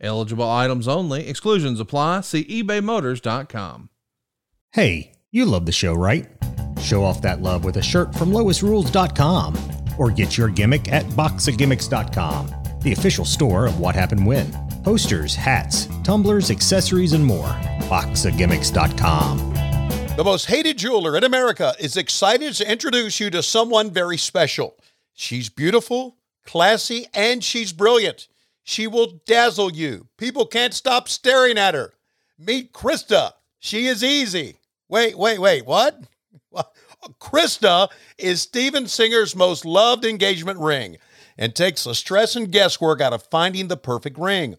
Eligible items only. Exclusions apply. See ebaymotors.com. Hey, you love the show, right? Show off that love with a shirt from loisrules.com or get your gimmick at boxofgimmicks.com, the official store of What Happened When. Posters, hats, tumblers, accessories, and more. boxofgimmicks.com. The most hated jeweler in America is excited to introduce you to someone very special. She's beautiful, classy, and she's brilliant. She will dazzle you. People can't stop staring at her. Meet Krista. She is easy. Wait, wait, wait. What? Krista is Steven Singer's most loved engagement ring and takes the stress and guesswork out of finding the perfect ring.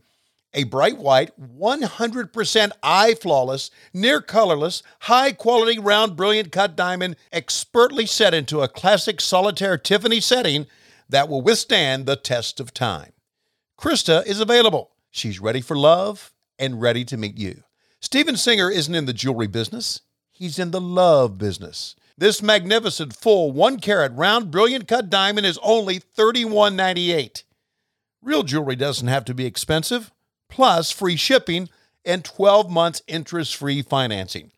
A bright white, 100% eye flawless, near colorless, high quality round brilliant cut diamond expertly set into a classic solitaire Tiffany setting that will withstand the test of time. Krista is available. She's ready for love and ready to meet you. Steven Singer isn't in the jewelry business, he's in the love business. This magnificent full one carat round brilliant cut diamond is only $31.98. Real jewelry doesn't have to be expensive, plus free shipping and 12 months interest free financing.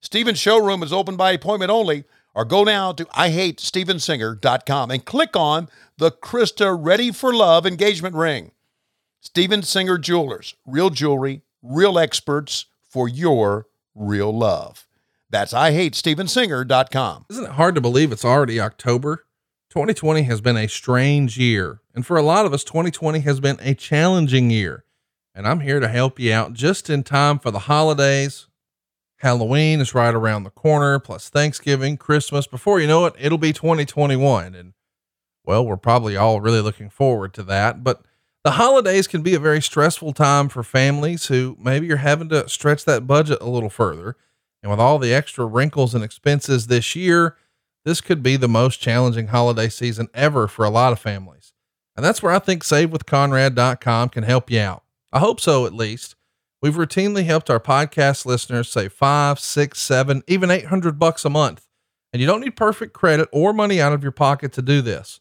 Steven's showroom is open by appointment only, or go now to IHateStevenSinger.com and click on the Krista Ready for Love engagement ring. Steven Singer Jewelers, real jewelry, real experts for your real love. That's I hate IHateStevenSinger.com. Isn't it hard to believe it's already October? 2020 has been a strange year. And for a lot of us, 2020 has been a challenging year. And I'm here to help you out just in time for the holidays. Halloween is right around the corner, plus Thanksgiving, Christmas. Before you know it, it'll be 2021. And well, we're probably all really looking forward to that. But the holidays can be a very stressful time for families who maybe you're having to stretch that budget a little further. And with all the extra wrinkles and expenses this year, this could be the most challenging holiday season ever for a lot of families. And that's where I think SaveWithConrad.com can help you out. I hope so, at least. We've routinely helped our podcast listeners save five, six, seven, even 800 bucks a month. And you don't need perfect credit or money out of your pocket to do this.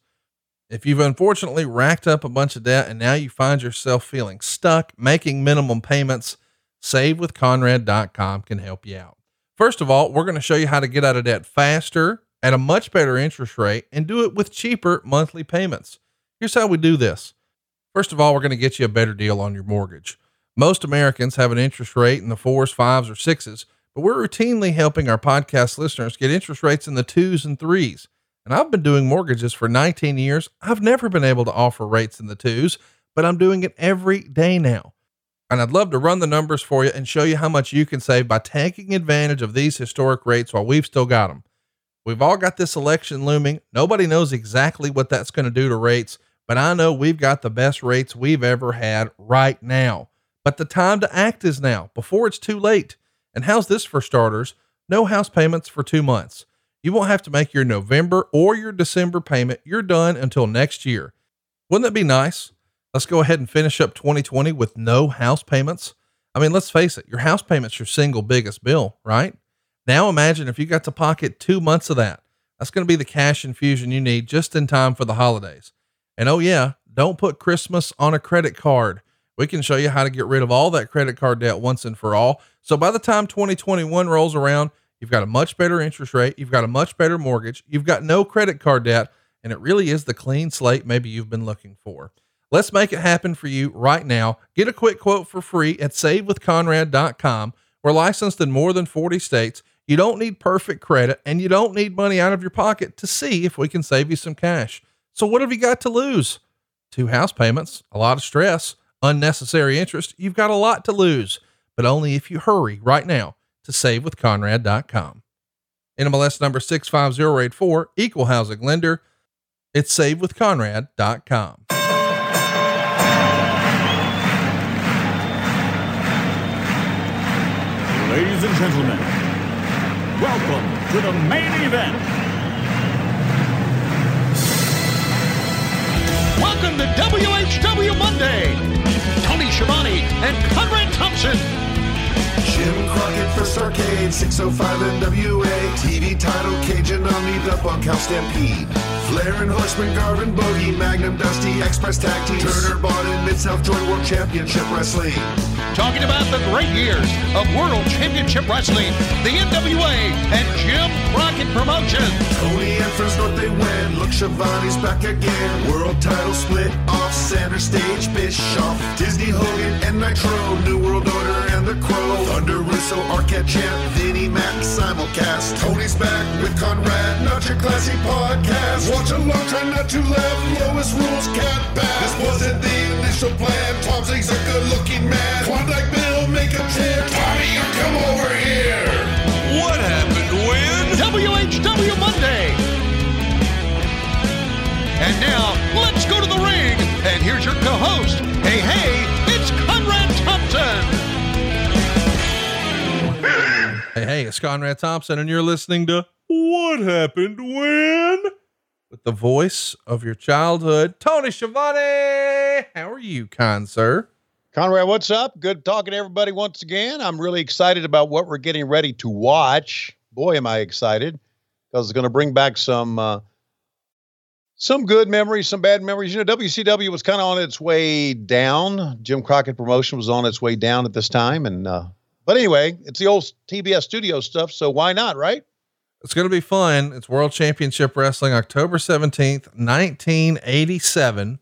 If you've unfortunately racked up a bunch of debt and now you find yourself feeling stuck making minimum payments, SaveWithConrad.com can help you out. First of all, we're going to show you how to get out of debt faster at a much better interest rate and do it with cheaper monthly payments. Here's how we do this. First of all, we're going to get you a better deal on your mortgage. Most Americans have an interest rate in the fours, fives, or sixes, but we're routinely helping our podcast listeners get interest rates in the twos and threes. And I've been doing mortgages for 19 years. I've never been able to offer rates in the twos, but I'm doing it every day now. And I'd love to run the numbers for you and show you how much you can save by taking advantage of these historic rates while we've still got them. We've all got this election looming. Nobody knows exactly what that's going to do to rates, but I know we've got the best rates we've ever had right now. But the time to act is now, before it's too late. And how's this for starters? No house payments for two months. You won't have to make your November or your December payment. You're done until next year. Wouldn't that be nice? Let's go ahead and finish up 2020 with no house payments. I mean, let's face it, your house payment's your single biggest bill, right? Now imagine if you got to pocket two months of that. That's going to be the cash infusion you need just in time for the holidays. And oh, yeah, don't put Christmas on a credit card. We can show you how to get rid of all that credit card debt once and for all. So by the time 2021 rolls around, You've got a much better interest rate. You've got a much better mortgage. You've got no credit card debt. And it really is the clean slate maybe you've been looking for. Let's make it happen for you right now. Get a quick quote for free at savewithconrad.com. We're licensed in more than 40 states. You don't need perfect credit and you don't need money out of your pocket to see if we can save you some cash. So, what have you got to lose? Two house payments, a lot of stress, unnecessary interest. You've got a lot to lose, but only if you hurry right now to savewithconrad.com. NMLS number 65084, equal housing lender. It's savewithconrad.com. Ladies and gentlemen, welcome to the main event. Welcome to WHW Monday. Tony Schiavone and Conrad Thompson. Jim Crockett First Arcade, 605 NWA. TV title, Cajun Omni, the Bunkhouse Stampede. Flair and Horseman, Garvin Bogey, Magnum Dusty, Express Tag Team. Turner, Barton, Mid-South Joint World Championship Wrestling. Talking about the great years of World Championship Wrestling, the NWA, and Jim Crockett Promotions. Tony and Friends North they win. Look, Schiavone's back again. World title split off center stage. Bischoff, Disney Hogan, and Nitro. New World Order and the Crow. Thunder Russo, Arquette Champ, Vinnie Mac simulcast. Tony's back with Conrad, not your classy podcast. Watch along, try not to laugh. Lowest rules cat back. This wasn't the initial plan. Tom Zigg's a good looking man. Klondike Bill, make a tip. Tommy, you come over here. What happened when? WHW Monday. And now, let's go to the ring. And here's your co-host. Hey, hey, it's Conrad Thompson, and you're listening to What Happened When? With the voice of your childhood, Tony Schiavone. How are you, kind sir? Conrad, what's up? Good talking to everybody once again. I'm really excited about what we're getting ready to watch. Boy, am I excited because it's going to bring back some uh, some good memories, some bad memories. You know, WCW was kind of on its way down. Jim Crockett Promotion was on its way down at this time, and uh, but anyway, it's the old TBS studio stuff, so why not, right? It's going to be fun. It's World Championship Wrestling, October 17th, 1987.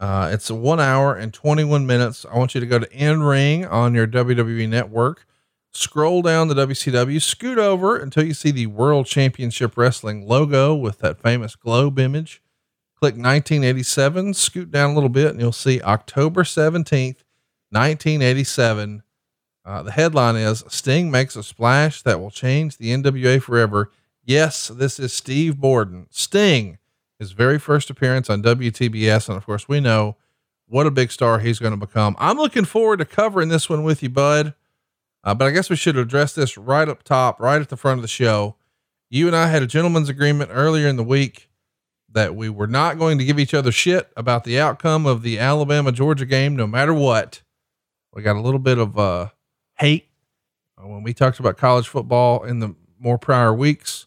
Uh, it's one hour and 21 minutes. I want you to go to In Ring on your WWE network, scroll down the WCW, scoot over until you see the World Championship Wrestling logo with that famous globe image. Click 1987, scoot down a little bit, and you'll see October 17th, 1987. Uh, the headline is Sting makes a splash that will change the NWA forever. Yes, this is Steve Borden. Sting, his very first appearance on WTBS. And of course, we know what a big star he's going to become. I'm looking forward to covering this one with you, bud. Uh, but I guess we should address this right up top, right at the front of the show. You and I had a gentleman's agreement earlier in the week that we were not going to give each other shit about the outcome of the Alabama Georgia game, no matter what. We got a little bit of, uh, hate uh, when we talked about college football in the more prior weeks.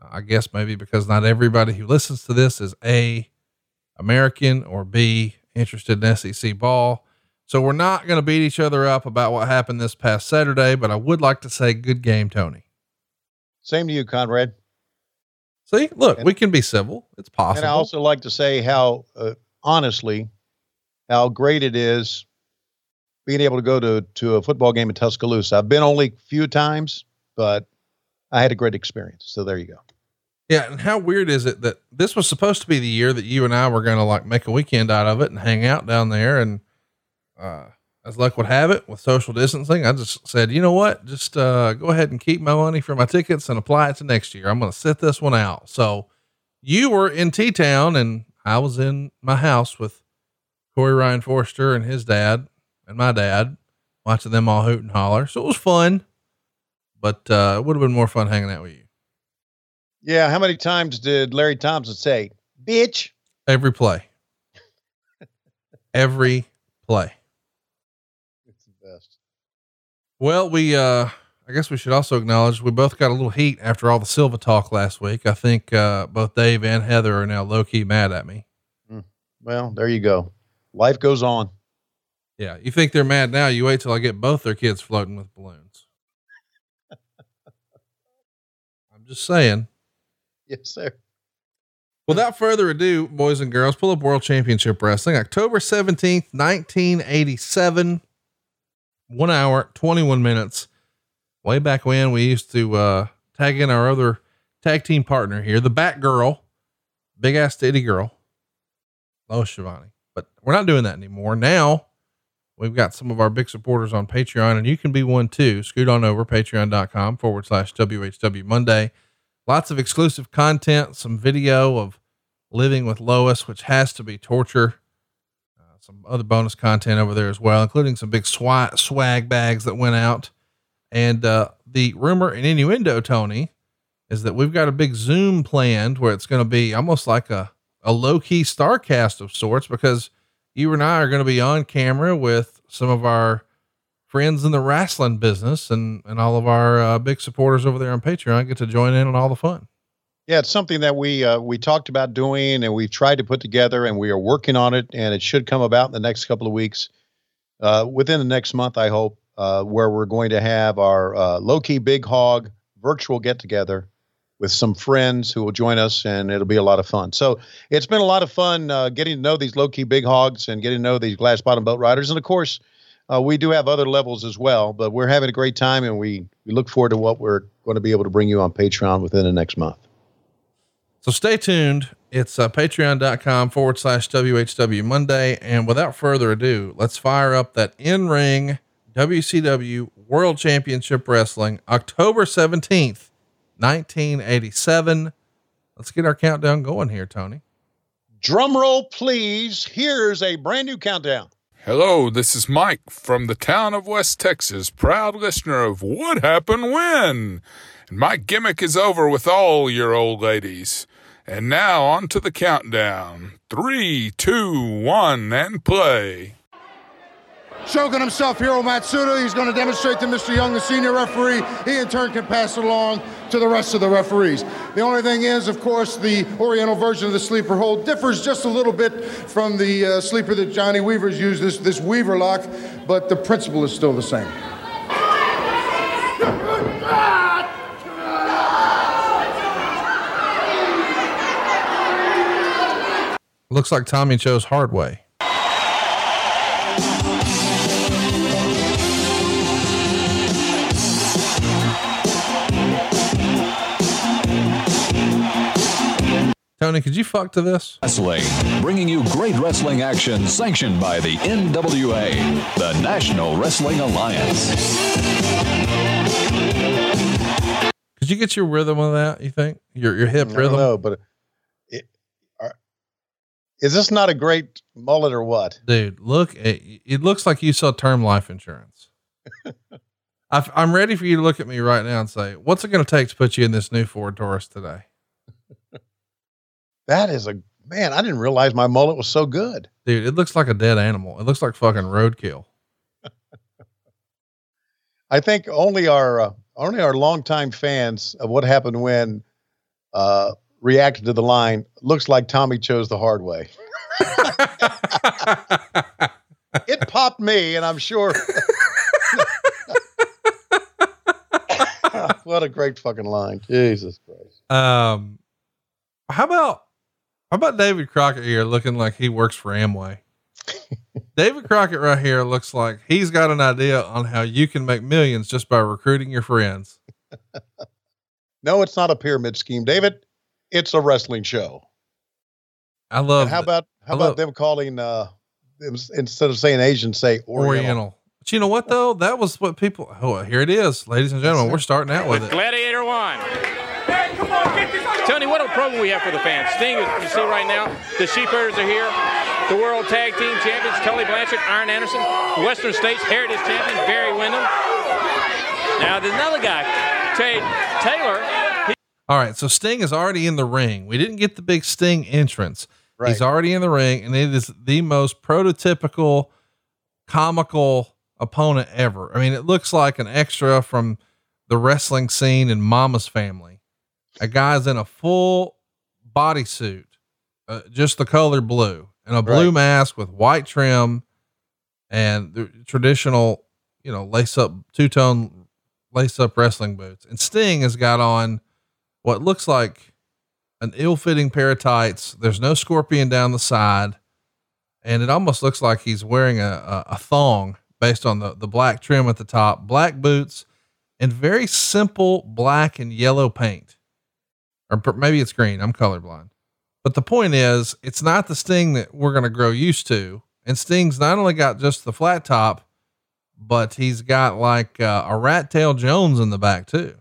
Uh, I guess maybe because not everybody who listens to this is A, American or B, interested in SEC ball. So we're not going to beat each other up about what happened this past Saturday, but I would like to say good game, Tony. Same to you, Conrad. See, look, And- we can be civil. It's possible. And I also like to say how, uh, honestly, how great it is being able to go to to a football game in Tuscaloosa. I've been only a few times, but I had a great experience. So there you go. Yeah, and how weird is it that this was supposed to be the year that you and I were going to like make a weekend out of it and hang out down there and uh as luck would have it with social distancing, I just said, you know what? Just uh go ahead and keep my money for my tickets and apply it to next year. I'm going to sit this one out. So you were in T Town and I was in my house with Corey Ryan Forster and his dad and my dad watching them all hoot and holler. So it was fun, but uh, it would have been more fun hanging out with you. Yeah. How many times did Larry Thompson say, bitch? Every play. Every play. It's the best. Well, we uh I guess we should also acknowledge we both got a little heat after all the Silva talk last week. I think uh both Dave and Heather are now low key mad at me. Well, there you go. Life goes on. Yeah, you think they're mad now, you wait till I get both their kids floating with balloons. I'm just saying. Yes, sir. Without further ado, boys and girls, pull up World Championship Wrestling, October 17th, 1987. One hour, 21 minutes. Way back when we used to uh, tag in our other tag team partner here, the Bat Girl, big ass titty girl, Lois Schiavone. But we're not doing that anymore. Now we've got some of our big supporters on Patreon, and you can be one too. Scoot on over, patreon.com forward slash WHW Monday lots of exclusive content, some video of living with Lois, which has to be torture. Uh, some other bonus content over there as well, including some big swag, swag bags that went out. And uh, the rumor and innuendo, Tony, is that we've got a big Zoom planned where it's going to be almost like a, a low key Starcast of sorts because you and I are going to be on camera with some of our friends in the wrestling business and, and all of our uh, big supporters over there on Patreon get to join in on all the fun. Yeah, it's something that we uh, we talked about doing, and we've tried to put together, and we are working on it, and it should come about in the next couple of weeks, uh, within the next month, I hope, uh, where we're going to have our uh, low key big hog virtual get together with some friends who will join us, and it'll be a lot of fun. So it's been a lot of fun uh, getting to know these low key big hogs and getting to know these glass bottom boat riders, and of course. Uh, we do have other levels as well, but we're having a great time, and we, we look forward to what we're going to be able to bring you on Patreon within the next month. So stay tuned. It's uh, patreon.com forward slash WHW Monday. And without further ado, let's fire up that in ring WCW World Championship Wrestling, October 17th, 1987. Let's get our countdown going here, Tony. Drum roll, please. Here's a brand new countdown. Hello, this is Mike from the town of West Texas, proud listener of What Happened When? And my gimmick is over with all your old ladies. And now on to the countdown. Three, two, one, and play. Shogun himself, Hiro Matsuda, he's going to demonstrate to Mr. Young, the senior referee. He in turn can pass it along to the rest of the referees. The only thing is, of course, the Oriental version of the sleeper hold differs just a little bit from the uh, sleeper that Johnny Weaver's used, this, this Weaver lock, but the principle is still the same. Looks like Tommy chose hard way. Tony, could you fuck to this? Wrestling, bringing you great wrestling action sanctioned by the NWA, the National Wrestling Alliance. Could you get your rhythm on that? You think your your hip I rhythm? don't know, but it, are, is this not a great mullet or what? Dude, look, at, it looks like you saw term life insurance. i I'm ready for you to look at me right now and say, what's it going to take to put you in this new Ford Taurus today? That is a man. I didn't realize my mullet was so good. Dude, it looks like a dead animal. It looks like fucking roadkill. I think only our uh, only our longtime fans of what happened when uh, reacted to the line. Looks like Tommy chose the hard way. it popped me, and I'm sure. what a great fucking line! Jesus Christ. Um, how about how about David Crockett here looking like he works for Amway? David Crockett right here looks like he's got an idea on how you can make millions just by recruiting your friends. No, it's not a pyramid scheme, David. It's a wrestling show. I love. And how it. about how I about them calling uh instead of saying Asian, say Oriental. Oriental? But you know what though? That was what people. Oh, here it is, ladies and gentlemen. We're starting out with it. Gladiator one. Tony, what a program we have for the fans. Sting, as you see right now, the Sheepherders are here. The World Tag Team Champions, Tully Blanchard, Arn Anderson, Western States Heritage Champion, Barry Windham. Now, there's another guy, Tate Taylor. He- All right, so Sting is already in the ring. We didn't get the big Sting entrance. Right. He's already in the ring, and it is the most prototypical comical opponent ever. I mean, it looks like an extra from the wrestling scene in Mama's Family. A guy's in a full bodysuit, uh, just the color blue, and a blue Right. mask with white trim, and the traditional, you know, lace up two tone lace up wrestling boots. And Sting has got on what looks like an ill fitting pair of tights. There's no scorpion down the side. And it almost looks like he's wearing a, a, a thong based on the, the black trim at the top, black boots, and very simple black and yellow paint. Or maybe it's green. I'm colorblind. But the point is, it's not the Sting that we're going to grow used to. And Sting's not only got just the flat top, but he's got like uh, a rat tail Jones in the back too.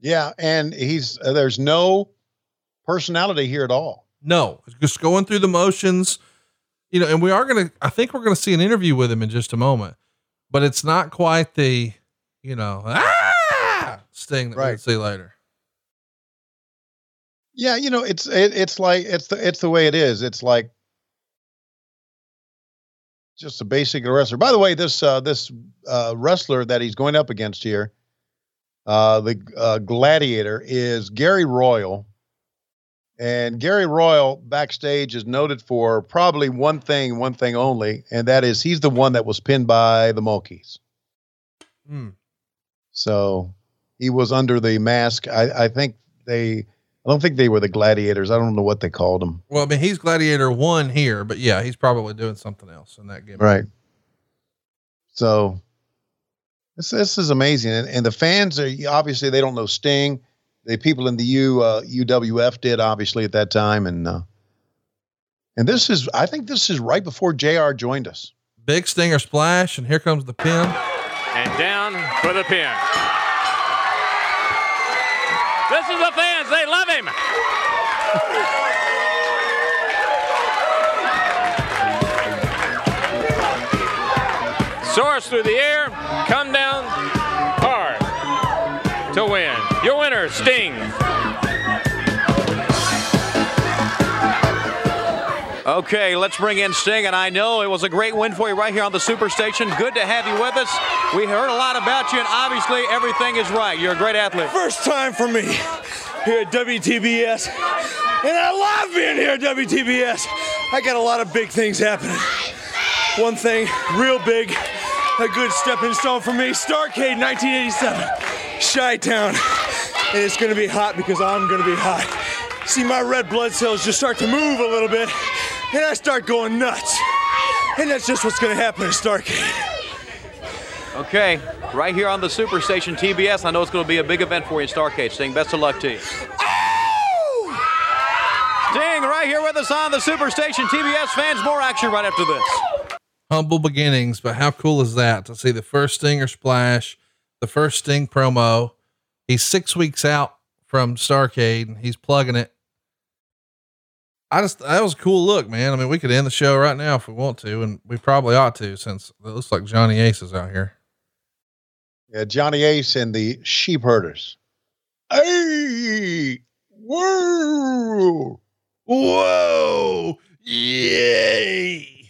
Yeah, and he's uh, there's no personality here at all. No, just going through the motions, you know, and we are going to, I think we're going to see an interview with him in just a moment, but it's not quite the, you know, ah, sting that Right. we'll see later. Yeah, you know, it's it, it's like it's the it's the way it is. It's like just a basic wrestler. By the way, this uh, this uh, wrestler that he's going up against here, uh, the uh, Gladiator, is Gary Royal, and Gary Royal backstage is noted for probably one thing, one thing only, and that is he's the one that was pinned by the Monkeys. Hmm. So he was under the mask. I, I think they. I don't think they were the gladiators. I don't know what they called them. Well, I mean, he's Gladiator one here, but yeah, he's probably doing something else in that game. Right. So this this is amazing, and, and the fans are obviously they don't know Sting. The people in the U uh, UWF did obviously at that time, and uh, and this is I think this is right before Jr. joined us. Big stinger splash, and here comes the pin. And down for the pin. This is the fans. Soars through the air, come down hard to win. Your winner, Sting. Okay, let's bring in Sting, and I know it was a great win for you right here on the Superstation. Good to have you with us. We heard a lot about you, and obviously everything is right. You're a great athlete. First time for me here at WTBS. And I love being here at WTBS. I got a lot of big things happening. One thing, real big, a good stepping stone for me Starcade 1987, Chi Town. And it's gonna be hot because I'm gonna be hot. See, my red blood cells just start to move a little bit, and I start going nuts. And that's just what's gonna happen at Starcade. Okay, right here on the Superstation TBS. I know it's going to be a big event for you in Starcade. Sting, best of luck to you. Oh! Sting, right here with us on the Superstation TBS. Fans, more action right after this. Humble beginnings, but how cool is that to see the first stinger splash, the first Sting promo? He's six weeks out from Starcade and he's plugging it. I just, that was a cool look, man. I mean, we could end the show right now if we want to, and we probably ought to since it looks like Johnny Ace is out here. Yeah, Johnny Ace and the Sheep Herders. Hey, whoa, whoa, yay!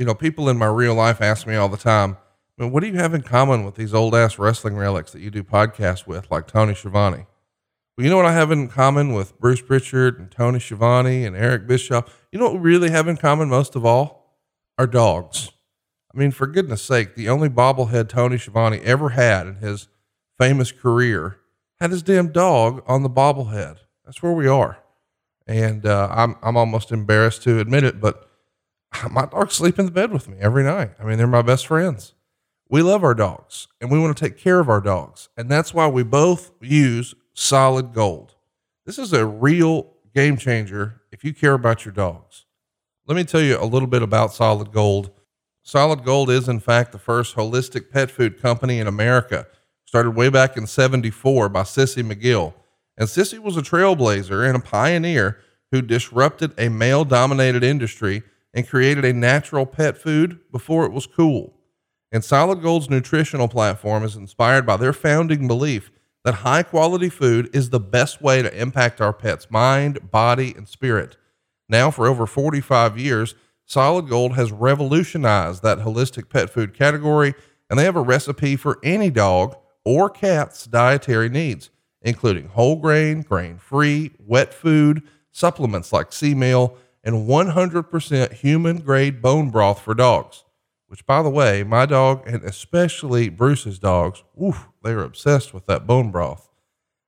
You know, people in my real life ask me all the time, I mean, what do you have in common with these old ass wrestling relics that you do podcasts with, like Tony Schiavone? Well, you know what I have in common with Bruce Pritchard and Tony Schiavone and Eric Bischoff? You know what we really have in common most of all? Our dogs. I mean, for goodness sake, the only bobblehead Tony Schiavone ever had in his famous career had his damn dog on the bobblehead. That's where we are. And uh, I'm, I'm almost embarrassed to admit it, but my dogs sleep in the bed with me every night. I mean, they're my best friends. We love our dogs and we want to take care of our dogs. And that's why we both use solid gold. This is a real game changer if you care about your dogs. Let me tell you a little bit about solid gold. Solid Gold is, in fact, the first holistic pet food company in America. Started way back in 74 by Sissy McGill. And Sissy was a trailblazer and a pioneer who disrupted a male dominated industry and created a natural pet food before it was cool. And Solid Gold's nutritional platform is inspired by their founding belief that high quality food is the best way to impact our pet's mind, body, and spirit. Now, for over 45 years, Solid Gold has revolutionized that holistic pet food category, and they have a recipe for any dog or cat's dietary needs, including whole grain, grain free, wet food, supplements like sea meal, and 100% human grade bone broth for dogs. Which, by the way, my dog and especially Bruce's dogs, oof, they are obsessed with that bone broth.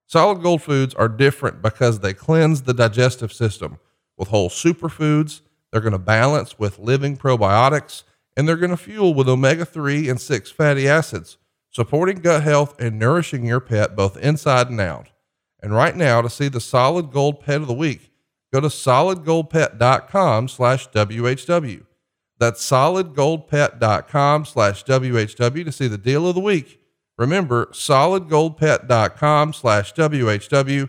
Solid Gold foods are different because they cleanse the digestive system with whole superfoods. They're going to balance with living probiotics and they're going to fuel with omega 3 and 6 fatty acids, supporting gut health and nourishing your pet both inside and out. And right now, to see the Solid Gold Pet of the Week, go to solidgoldpet.com slash WHW. That's solidgoldpet.com slash WHW to see the deal of the week. Remember, solidgoldpet.com slash WHW.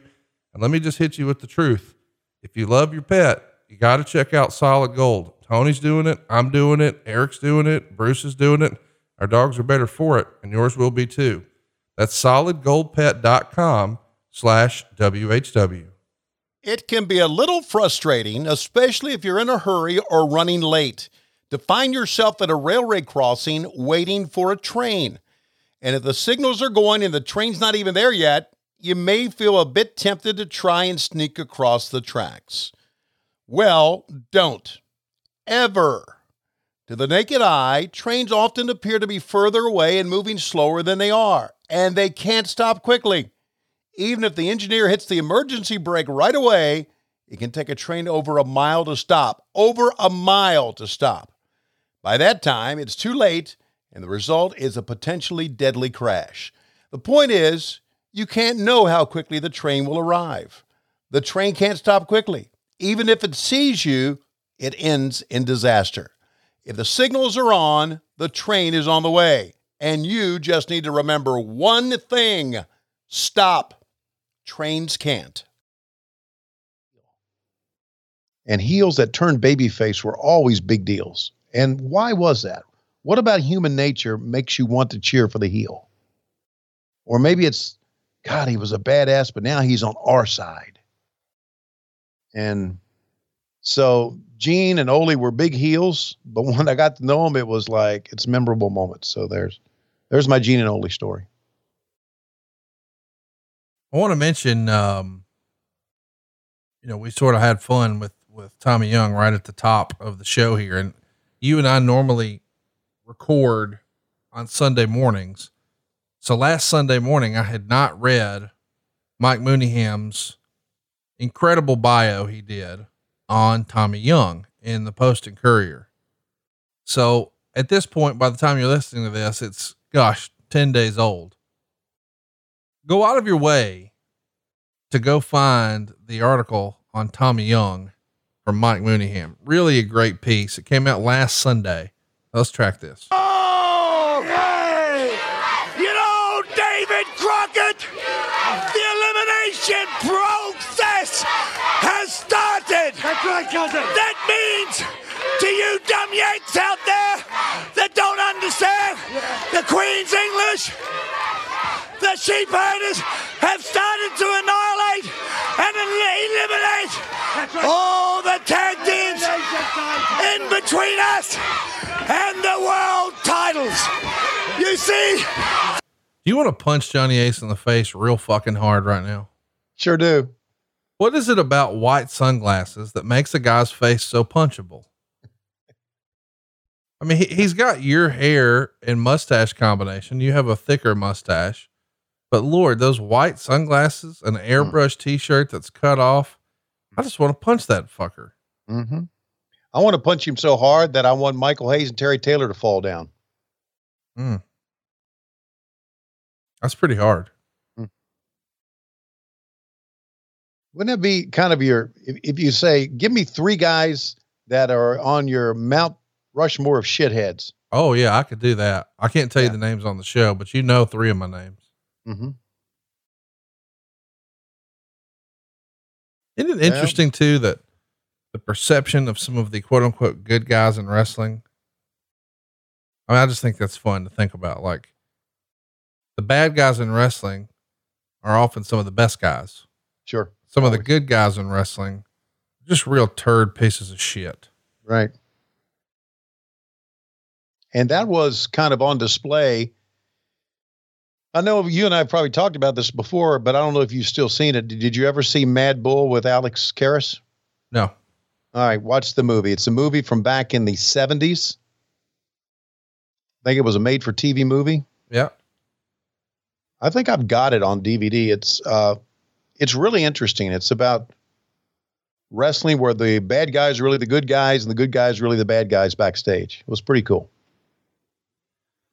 And let me just hit you with the truth. If you love your pet, you got to check out Solid Gold. Tony's doing it. I'm doing it. Eric's doing it. Bruce is doing it. Our dogs are better for it, and yours will be too. That's solidgoldpet.com slash WHW. It can be a little frustrating, especially if you're in a hurry or running late, to find yourself at a railway crossing waiting for a train. And if the signals are going and the train's not even there yet, you may feel a bit tempted to try and sneak across the tracks. Well, don't. Ever. To the naked eye, trains often appear to be further away and moving slower than they are, and they can't stop quickly. Even if the engineer hits the emergency brake right away, it can take a train over a mile to stop. Over a mile to stop. By that time, it's too late, and the result is a potentially deadly crash. The point is, you can't know how quickly the train will arrive. The train can't stop quickly. Even if it sees you, it ends in disaster. If the signals are on, the train is on the way. And you just need to remember one thing stop. Trains can't. And heels that turned babyface were always big deals. And why was that? What about human nature makes you want to cheer for the heel? Or maybe it's, God, he was a badass, but now he's on our side. And so Gene and Ole were big heels, but when I got to know them, it was like it's memorable moments. So there's there's my Gene and Ole story. I want to mention, um, you know, we sort of had fun with with Tommy Young right at the top of the show here, and you and I normally record on Sunday mornings. So last Sunday morning, I had not read Mike Mooneyham's incredible bio he did on Tommy Young in the Post and Courier. So at this point, by the time you're listening to this, it's gosh, 10 days old. Go out of your way to go find the article on Tommy Young from Mike Mooneyham. Really a great piece. It came out last Sunday. Let's track this. Oh, hey! You know, David Crockett, the elimination process has started. That's right, cousin. That means to you dumb yanks out there that don't understand the Queen's English, the sheep herders have started to annihilate and eliminate all the tag teams in between us and the world titles. You see, Do you want to punch Johnny Ace in the face real fucking hard right now? Sure do. What is it about white sunglasses that makes a guy's face so punchable? I mean, he, he's got your hair and mustache combination. You have a thicker mustache, but Lord, those white sunglasses, an airbrush t-shirt that's cut off. I just want to punch that fucker. Mm-hmm. I want to punch him so hard that I want Michael Hayes and Terry Taylor to fall down. Mm. That's pretty hard. Wouldn't that be kind of your, if, if you say, give me three guys that are on your Mount Rushmore of shitheads? Oh yeah, I could do that. I can't tell you the names on the show, but you know three of my names. Mm-hmm. Isn't it Yeah. interesting too that the perception of some of the quote unquote good guys in wrestling? I mean, I just think that's fun to think about. Like the bad guys in wrestling are often some of the best guys. Sure. Some of the good guys in wrestling, just real turd pieces of shit. Right. And that was kind of on display. I know you and I have probably talked about this before, but I don't know if you've still seen it. Did you ever see Mad Bull with Alex Karras? No. All right, watch the movie. It's a movie from back in the 70s. I think it was a made for TV movie. Yeah. I think I've got it on DVD. It's uh it's really interesting. It's about wrestling where the bad guys are really the good guys and the good guys are really the bad guys backstage. It was pretty cool.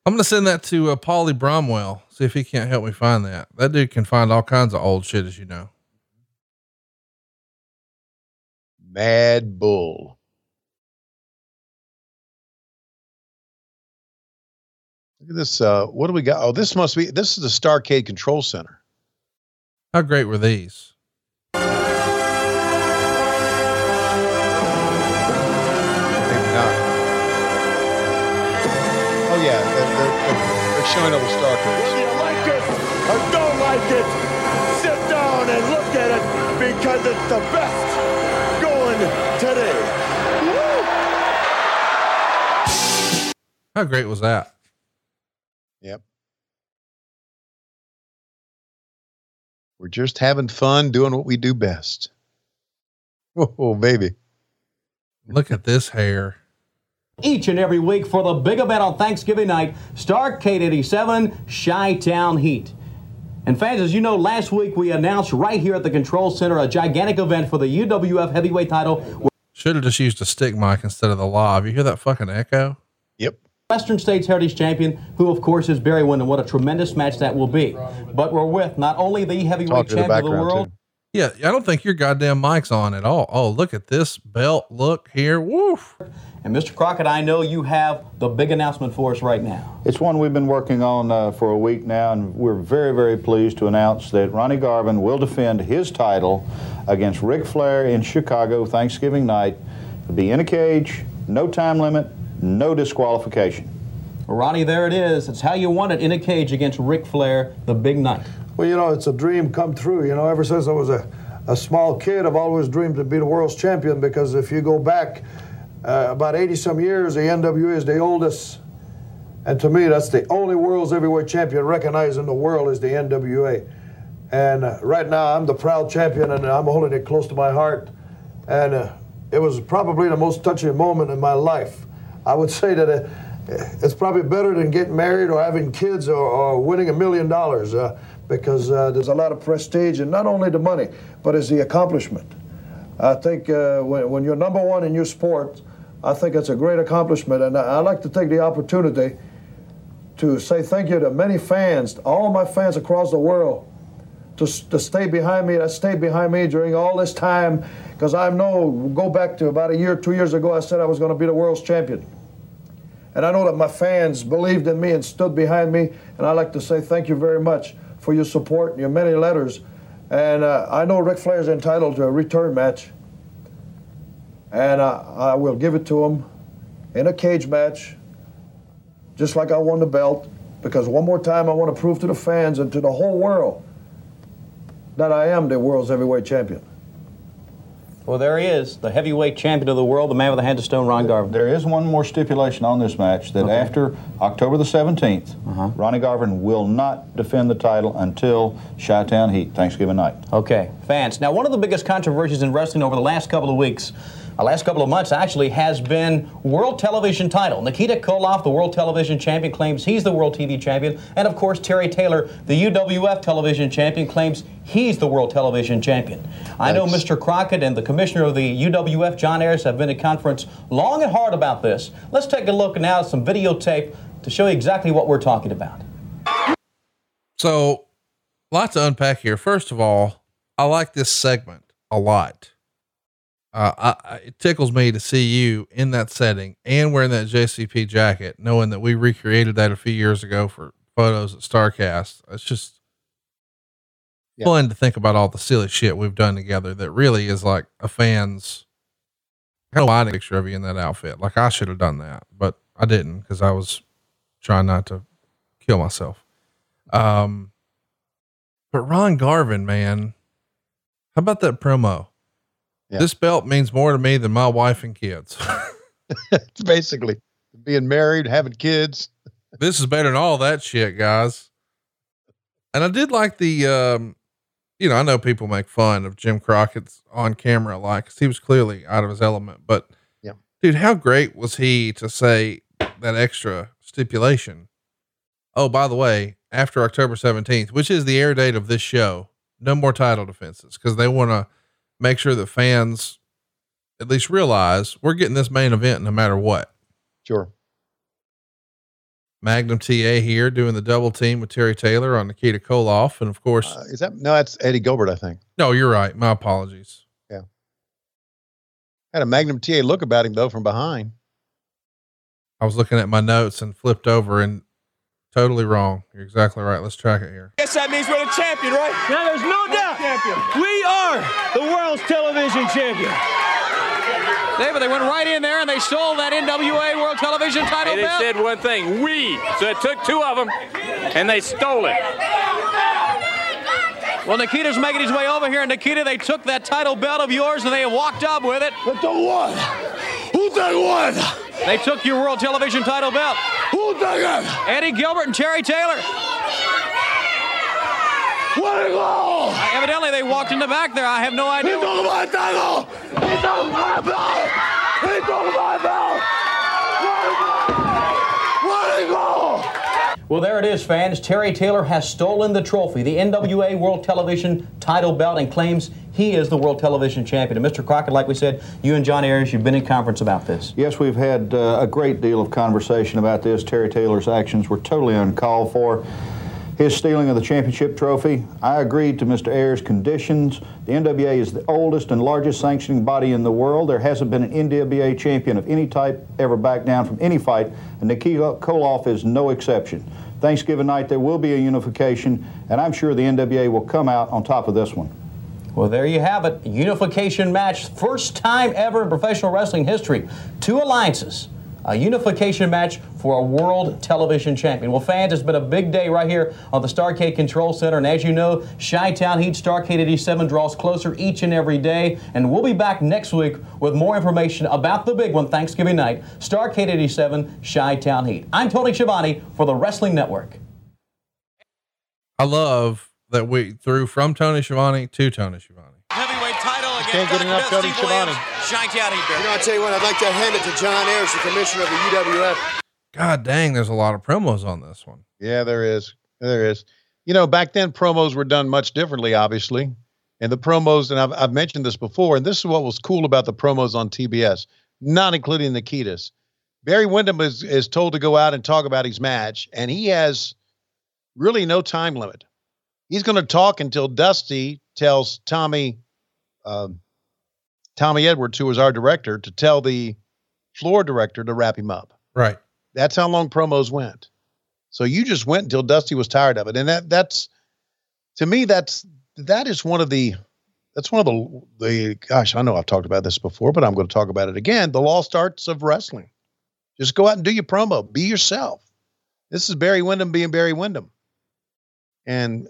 I'm going to send that to uh, Paulie Bromwell. See if he can't help me find that. That dude can find all kinds of old shit, as you know. Mad Bull. Look at this. Uh, what do we got? Oh, this must be, this is the Starcade Control Center. How great were these? Oh, yeah. They're, they're, they're showing all the Starcades. like it, sit down and look at it because it's the best going today. How great was that? Yep. We're just having fun doing what we do best. Oh, baby. Look at this hair. Each and every week for the big event on Thanksgiving night, Starcade 87 Chi Town Heat. And fans, as you know, last week we announced right here at the Control Center a gigantic event for the UWF heavyweight title. Should have just used a stick mic instead of the live. You hear that fucking echo? Yep. Western States Heritage Champion, who of course is Barry Windham. What a tremendous match that will be. But we're with not only the heavyweight Talk to the champion of the world, too. Yeah, I don't think your goddamn mic's on at all. Oh, look at this belt. Look here. Woof. and Mr. Crockett, I know you have the big announcement for us right now. It's one we've been working on uh, for a week now, and we're very, very pleased to announce that Ronnie Garvin will defend his title against Ric Flair in Chicago Thanksgiving night. It'll be in a cage, no time limit, no disqualification. Ronnie, there it is. It's how you want it in a cage against Ric Flair, the big night. Well, you know, it's a dream come true. You know, ever since I was a, a small kid, I've always dreamed to be the world's champion because if you go back uh, about 80 some years, the NWA is the oldest. And to me, that's the only world's heavyweight champion recognized in the world is the NWA. And uh, right now, I'm the proud champion and I'm holding it close to my heart. And uh, it was probably the most touching moment in my life. I would say that uh, it's probably better than getting married or having kids or, or winning a million dollars uh, because uh, there's a lot of prestige and not only the money, but it's the accomplishment. I think uh, when, when you're number one in your sport, I think it's a great accomplishment. And I, I like to take the opportunity to say thank you to many fans, all my fans across the world, to, to stay behind me, that stayed behind me during all this time. Because I know, go back to about a year, two years ago, I said I was going to be the world's champion. And I know that my fans believed in me and stood behind me. And I'd like to say thank you very much for your support and your many letters. And uh, I know Ric Flair is entitled to a return match. And I, I will give it to him in a cage match, just like I won the belt. Because one more time, I want to prove to the fans and to the whole world that I am the world's heavyweight champion. Well, there he is, the heavyweight champion of the world, the man with the hand of stone, Ron Garvin. There is one more stipulation on this match that Okay. after October the 17th, Uh-huh. Ronnie Garvin will not defend the title until Chi-Town Heat, Thanksgiving night. Okay, fans. Now, one of the biggest controversies in wrestling over the last couple of weeks, uh, last couple of months actually, has been world television title. Nikita Koloff, the world television champion, claims he's the world TV champion, and of course Terry Taylor, the UWF television champion, claims he's the world television champion. I know Mr. Crockett and the commissioner of the UWF, John Ayers, have been at conference long and hard about this. Let's take a look now at some videotape to show you exactly what we're talking about. So, lots to unpack here. First of all, I like this segment a lot. Uh, I, it tickles me to see you in that setting and wearing that JCP jacket, knowing that we recreated that a few years ago for photos at Starcast. It's just Yeah. fun to think about all the silly shit we've done together that really is like a fan's kind of a picture of you in that outfit. Like I should have done that, but I didn't because I was trying not to kill myself. Um, but Ron Garvin, man, how about that promo? Yeah. This belt means more to me than my wife and kids. it's basically being married, having kids. this is better than all that shit, guys. And I did like the, um, you know, I know people make fun of Jim Crockett's on camera, like, 'cause he was clearly out of his element, but Yeah. dude, how great was he to say that extra stipulation? Oh, by the way, after October 17th, which is the air date of this show, no more title defenses because they want to make sure that fans at least realize we're getting this main event no matter what. Sure. Magnum TA here doing the double team with Terry Taylor on Nikita Koloff. And of course, Uh, is that no? That's Eddie Gilbert, I think. no, you're right. My apologies. Yeah. Had a Magnum TA look about him though from behind. I was looking at my notes and flipped over and totally wrong. You're exactly right. Let's track it here. Guess that means we're the champion, right? Now there's no doubt. Champion. We are the world's television champion. David, they went right in there and they stole that NWA World Television title And it said one thing, we. So it took two of them and they stole it. Well, Nikita's making his way over here. And Nikita, they took that title belt of yours and they walked up with it. Who took what? Who took what? They took your world television title belt. Took? Eddie Gilbert and Terry Taylor. Where'd it go? Uh, evidently, they walked in the back there. I have no idea. He took my title. He took my belt. He took my belt. Where'd it go? Well, there it is, fans. Terry Taylor has stolen the trophy, the NWA World Television title belt, and claims he is the World Television Champion. And Mr. Crockett, like we said, you and John Ayers, you've been in conference about this. Yes, we've had uh, a great deal of conversation about this. Terry Taylor's actions were totally uncalled for. His stealing of the championship trophy, I agreed to Mr. Ayers' conditions. The NWA is the oldest and largest sanctioning body in the world. There hasn't been an NWA champion of any type ever back down from any fight, and Nikita Koloff is no exception. Thanksgiving night, there will be a unification, and I'm sure the NWA will come out on top of this one. Well, there you have it. Unification match. First time ever in professional wrestling history. Two alliances. A unification match for a world television champion. Well, fans, it's been a big day right here on the Starcade Control Center. And as you know, Chi Town Heat Starcade 87 draws closer each and every day. And we'll be back next week with more information about the big one Thanksgiving night Starcade 87 Chi Town Heat. I'm Tony Schiavone for the Wrestling Network. I love that we threw from Tony Schiavone to Tony Schiavone. Heavyweight title against Can't get enough Dusty Schiavone. Williams. Chi Town Heat. You know, I'll tell you what, I'd like to hand it to John Ayers, the commissioner of the UWF. God dang, there's a lot of promos on this one. Yeah, there is. There is. You know, back then promos were done much differently, obviously. And the promos, and I've, I've mentioned this before, and this is what was cool about the promos on TBS, not including Nikitas. Barry Windham is, is told to go out and talk about his match, and he has really no time limit. He's going to talk until Dusty tells Tommy, um, Tommy Edwards, who was our director, to tell the floor director to wrap him up. Right. That's how long promos went. So you just went until Dusty was tired of it, and that that's to me that's that is one of the that's one of the the gosh I know I've talked about this before, but I'm going to talk about it again. The lost arts of wrestling. Just go out and do your promo. Be yourself. This is Barry Windham being Barry Windham, and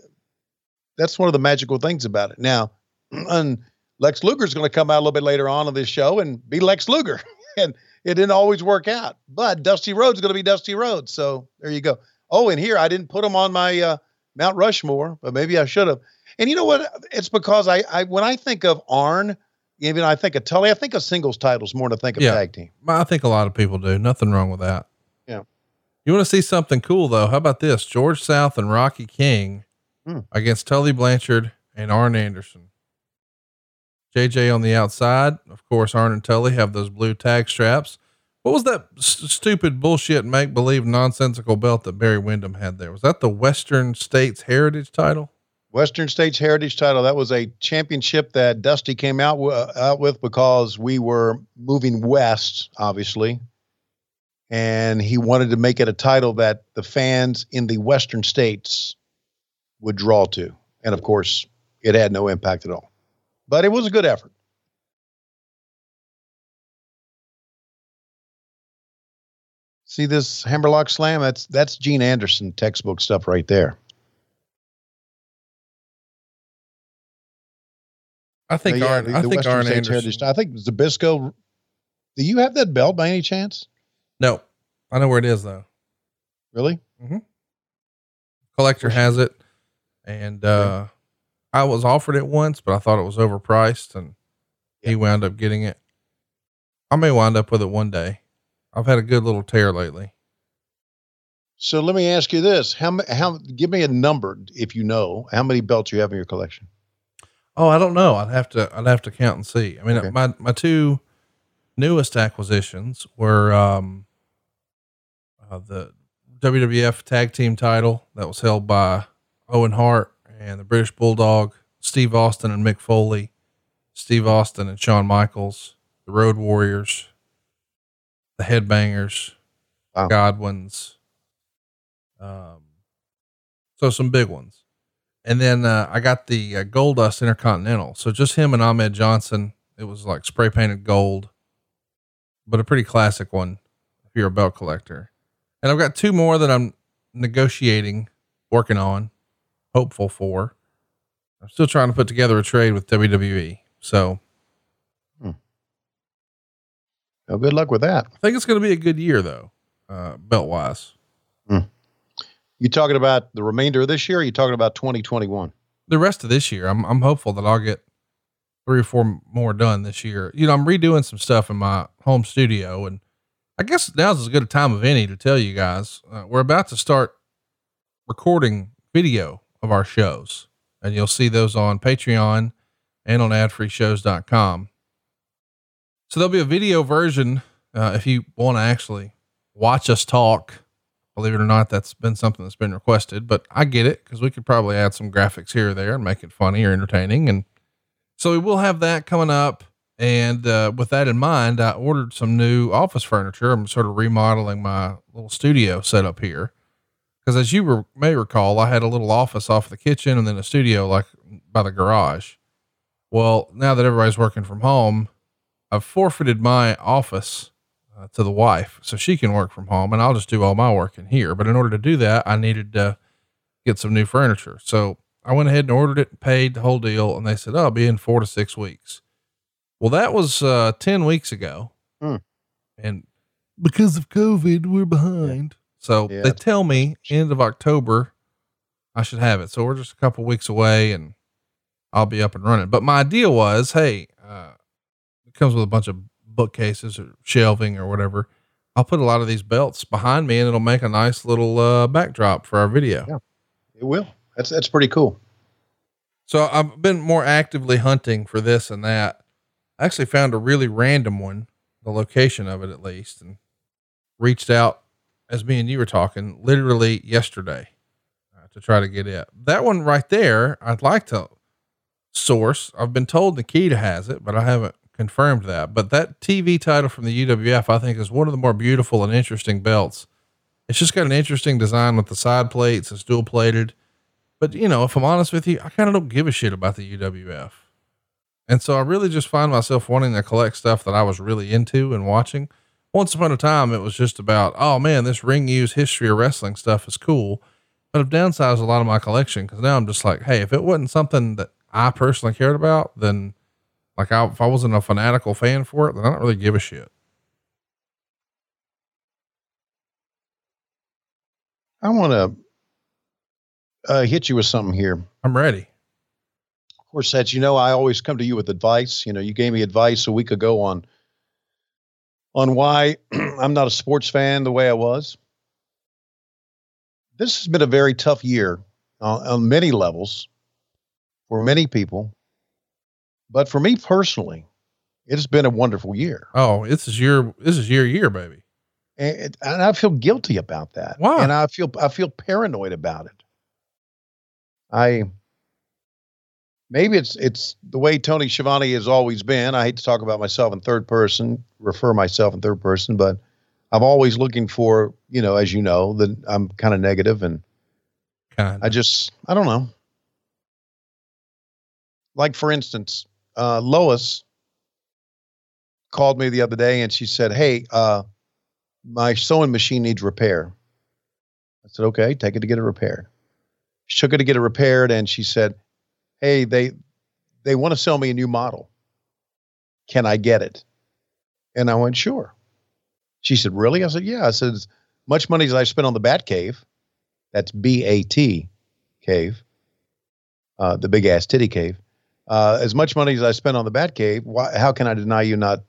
that's one of the magical things about it. Now, and Lex Luger's going to come out a little bit later on in this show and be Lex Luger, and it didn't always work out. But Dusty Rhodes is going to be Dusty Rhodes. So there you go. Oh, and here I didn't put him on my uh, Mount Rushmore, but maybe I should have. And you know what? It's because I, I when I think of Arn, even I think of Tully, I think of singles titles more than I think of Yeah. tag team. I think a lot of people do. Nothing wrong with that. Yeah. You want to see something cool though? How about this? George South and Rocky King Hmm. against Tully Blanchard and Arn Anderson. JJ on the outside. Of course, Arn and Tully have those blue tag straps. What was that s- stupid bullshit make believe nonsensical belt that Barry Windham had there? Was that the Western States Heritage title? Western States Heritage title. That was a championship that Dusty came out w- uh, out with because we were moving west, obviously, and he wanted to make it a title that the fans in the Western states would draw to. And of course, it had no impact at all. But it was a good effort. See this Hammerlock Slam? That's that's Gene Anderson textbook stuff right there. I think yeah, Arn. the- I the think Arn Anderson. Heritage- I think Zbyszko. Do you have that belt by any chance? No, I know where it is though. Really? Mm-hmm. collector has it and uh i was offered it once but i thought it was overpriced and he wound up getting it. I may wind up with it one day. I've had a good little tear lately. So let me ask you this: how how? Give me a number if you know how many belts you have in your collection. oh i don't know. I'd have to i'd have to count and see. I mean my my two newest acquisitions were um uh, the wwf tag team title that was held by owen hart and the british bulldog steve austin and mick foley steve austin and shawn michaels the road warriors the headbangers godwins um so some big ones and then uh, I got the uh, Goldust Intercontinental. So just him and Ahmed Johnson. It was like spray painted gold, but a pretty classic one if you're a belt collector. And I've got two more that I'm negotiating, working on, hopeful for. I'm still trying to put together a trade with WWE. So Well, good luck with that. I think it's going to be a good year though, uh, belt wise. You talking about the remainder of this year? Or you talking about 2021? The rest of this year, I'm, I'm hopeful that I'll get three or four more done this year. You know, I'm redoing some stuff in my home studio and I guess now's as good a time of any to tell you guys, uh, we're about to start recording video of our shows and you'll see those on Patreon and on adfreeshows.com. So there'll be a video version. Uh, if you want to actually watch us talk, believe it or not, that's been something that's been requested, but I get it because we could probably add some graphics here or there and make it funny or entertaining. And so we will have that coming up. And uh, with that in mind, I ordered some new office furniture. I'm sort of remodeling my little studio setup here. Because as you re- may recall, I had a little office off the kitchen and then a studio like by the garage. Well, now that everybody's working from home, I've forfeited my office uh, to the wife so she can work from home and I'll just do all my work in here. But in order to do that, I needed to get some new furniture. So I went ahead and ordered it, paid the whole deal, and they said, Oh, I'll be in four to six weeks. Well, that was uh, 10 weeks ago. Hmm. And because of COVID, we're behind. So Yeah. they tell me end of October, I should have it. So we're just a couple weeks away and I'll be up and running. But my idea was, Hey, uh, it comes with a bunch of bookcases or shelving or whatever. I'll put a lot of these belts behind me and it'll make a nice little, uh, backdrop for our video. Yeah. It will. That's that's pretty cool. So I've been more actively hunting for this and that. I actually found a really random one, the location of it at least, and reached out as me and you were talking literally yesterday uh, to try to get it. That one right there, I'd like to source. I've been told Nikita has it, but I haven't confirmed that. But that TV title from the UWF, I think, is one of the more beautiful and interesting belts. It's just got an interesting design with the side plates. It's dual plated. But you know, if I'm honest with you, I kind of don't give a shit about the UWF. And so I really just find myself wanting to collect stuff that I was really into and watching. Once upon a time, it was just about, oh man, this ring use history of wrestling stuff is cool. But I've downsized a lot of my collection because now I'm just like, hey, if it wasn't something that I personally cared about, then like I, if I wasn't a fanatical fan for it, then I don't really give a shit. I want to uh, hit you with something here. I'm ready. Of course, as you know, I always come to you with advice. You know, you gave me advice a week ago on on why I'm not a sports fan the way I was. This has been a very tough year on, on many levels for many people, but for me personally, it has been a wonderful year, Oh, this is your, this is your year, baby. and, and I feel guilty about that. Why? And I feel I feel paranoid about it. I maybe it's it's the way Tony Schiavone has always been. I hate to talk about myself in third person, refer myself in third person, but I'm always looking for, you know, as you know, that I'm kind of negative and Kind I just I don't know. Like for instance, uh, Lois called me the other day and she said, "Hey, uh, my sewing machine needs repair." I said, "Okay, take it to get it repaired." She took it to get it repaired, and she said, "Hey, they they want to sell me a new model. Can I get it?" And I went, "Sure." She said, "Really?" I said, "Yeah." I said, "As much money as I spent on the Bat Cave, that's B A T cave, uh, the big ass titty cave. Uh, as much money as I spent on the Bat Cave, why, how can I deny you not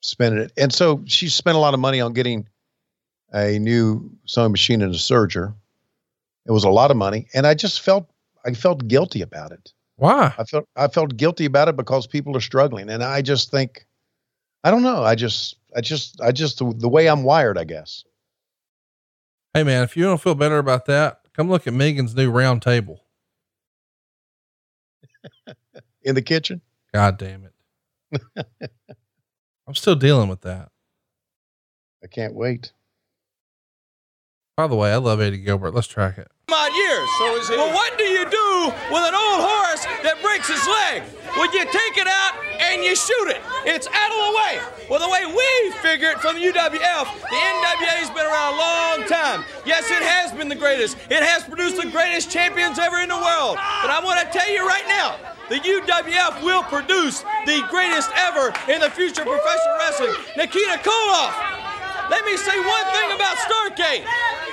spending it? And so she spent a lot of money on getting a new sewing machine and a serger. It was a lot of money, and I just felt I felt guilty about it. Why? I felt I felt guilty about it because people are struggling, and I just think I don't know. I just I just I just the, the way I'm wired, I guess. Hey man, if you don't feel better about that, come look at Megan's new round table. In the kitchen. God damn it. I'm still dealing with that. I can't wait. By the way, I love Eddie Gilbert. Let's track it. Odd years. So is it? Well, what do you do with an old horse that breaks his leg. Would you take it out and you shoot it? It's out of the way. Well, the way we figure it from UWF, the NWA's been around a long time. Yes, it has been the greatest. It has produced the greatest champions ever in the world. But I want to tell you right now, the UWF will produce the greatest ever in the future of professional wrestling. Nikita Koloff. Let me say one thing about Starcade.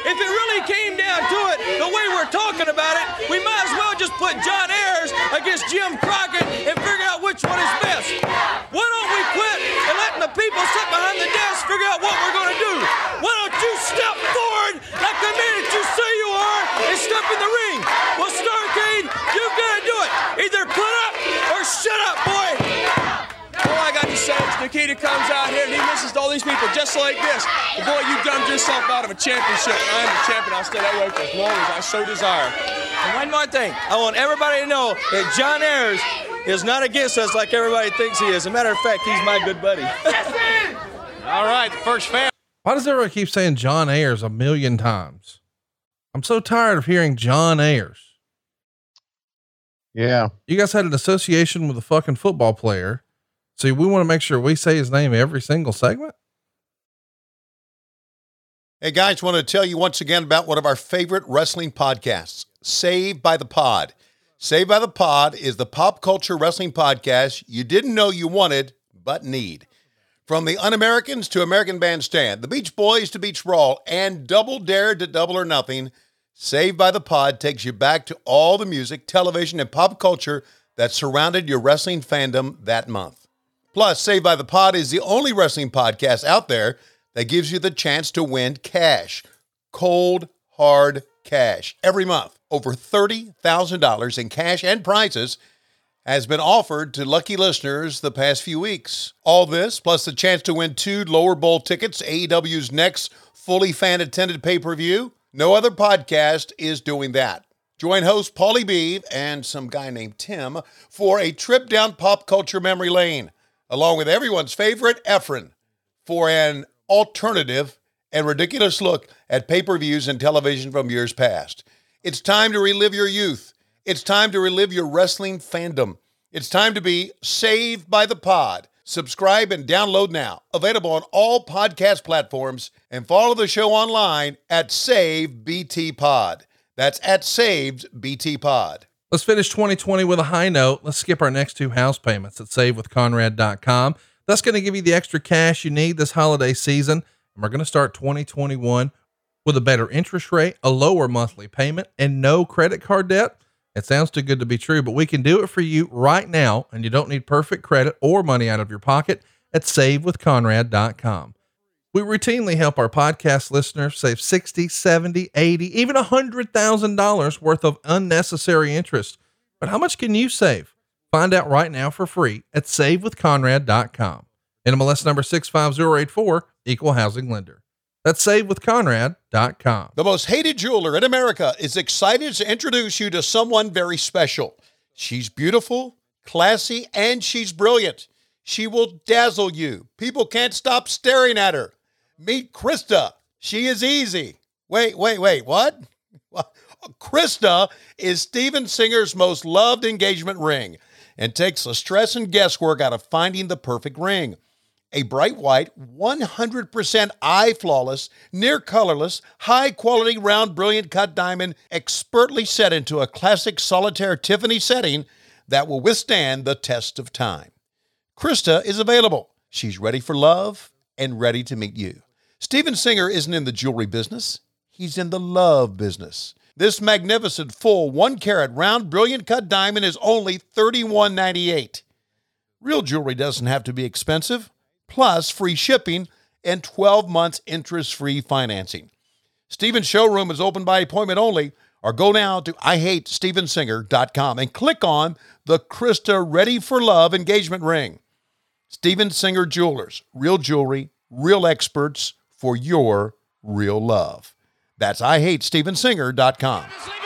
If it really came down to it, the way we're talking about it, we might as well just put John Ayers against Jim Crockett and figure out which one is best. Why don't we quit and letting the people sit behind the desk figure out what we're going to do? Why don't you step forward like the that you say you are and step in the ring? Nikita comes out here and he misses all these people just like this. But boy, you dumped yourself out of a championship. I'm the champion. I'll stay that way for as long as I so desire. And one more thing. I want everybody to know that John Ayers is not against us like everybody thinks he is. As a matter of fact, he's my good buddy. All right, first fan. Why does everybody keep saying John Ayers a million times? I'm so tired of hearing John Ayers. Yeah. You guys had an association with a fucking football player. So we want to make sure we say his name every single segment. Hey guys, want to tell you once again about one of our favorite wrestling podcasts, Saved by the Pod. Saved by the Pod is the pop culture wrestling podcast you didn't know you wanted, but need. From the Un Americans to American Bandstand, the Beach Boys to Beach Brawl, and Double Dare to Double or Nothing, Saved by the Pod takes you back to all the music, television, and pop culture that surrounded your wrestling fandom that month. Plus, Saved by the Pod is the only wrestling podcast out there that gives you the chance to win cash, cold, hard cash every month. Over $30,000 in cash and prizes has been offered to lucky listeners the past few weeks. All this, plus the chance to win two lower bowl tickets, AEW's next fully fan attended pay per view. No other podcast is doing that. Join host Paulie B and some guy named Tim for a trip down pop culture memory lane, along with everyone's favorite Efren for an alternative and ridiculous look at pay per views and television from years past. It's time to relive your youth. It's time to relive your wrestling fandom. It's time to be saved by the pod. Subscribe and download now. Available on all podcast platforms and follow the show online at Save BT Pod. That's at Saved BT Pod. Let's finish 2020 with a high note. Let's skip our next two house payments at savewithconrad.com. That's going to give you the extra cash you need this holiday season. And we're going to start 2021 with a better interest rate, a lower monthly payment, and no credit card debt. It sounds too good to be true, but we can do it for you right now, and you don't need perfect credit or money out of your pocket at savewithconrad.com. We routinely help our podcast listeners save 60, 70, 80, even $100,000 worth of unnecessary interest. But how much can you save? Find out right now for free at savewithconrad.com. NMLS number 65084, equal housing lender. That's savewithconrad.com. The most hated jeweler in America is excited to introduce you to someone very special. She's beautiful, classy, and she's brilliant. She will dazzle you. People can't stop staring at her. Meet Krista. She is easy. Wait, wait, wait, what? Krista is Steven Singer's most loved engagement ring and takes the stress and guesswork out of finding the perfect ring a bright white, 100% eye flawless, near colorless, high quality round brilliant cut diamond expertly set into a classic solitaire Tiffany setting that will withstand the test of time. Krista is available. She's ready for love and ready to meet you. Steven Singer isn't in the jewelry business, he's in the love business. This magnificent full 1 carat round brilliant cut diamond is only $31.98. Real jewelry doesn't have to be expensive plus free shipping and 12 months interest free financing. Steven's showroom is open by appointment only, or go now to IHateStevenSinger.com and click on the Krista Ready for Love engagement ring. Steven Singer Jewelers, real jewelry, real experts for your real love. That's I IHateStevenSinger.com. Get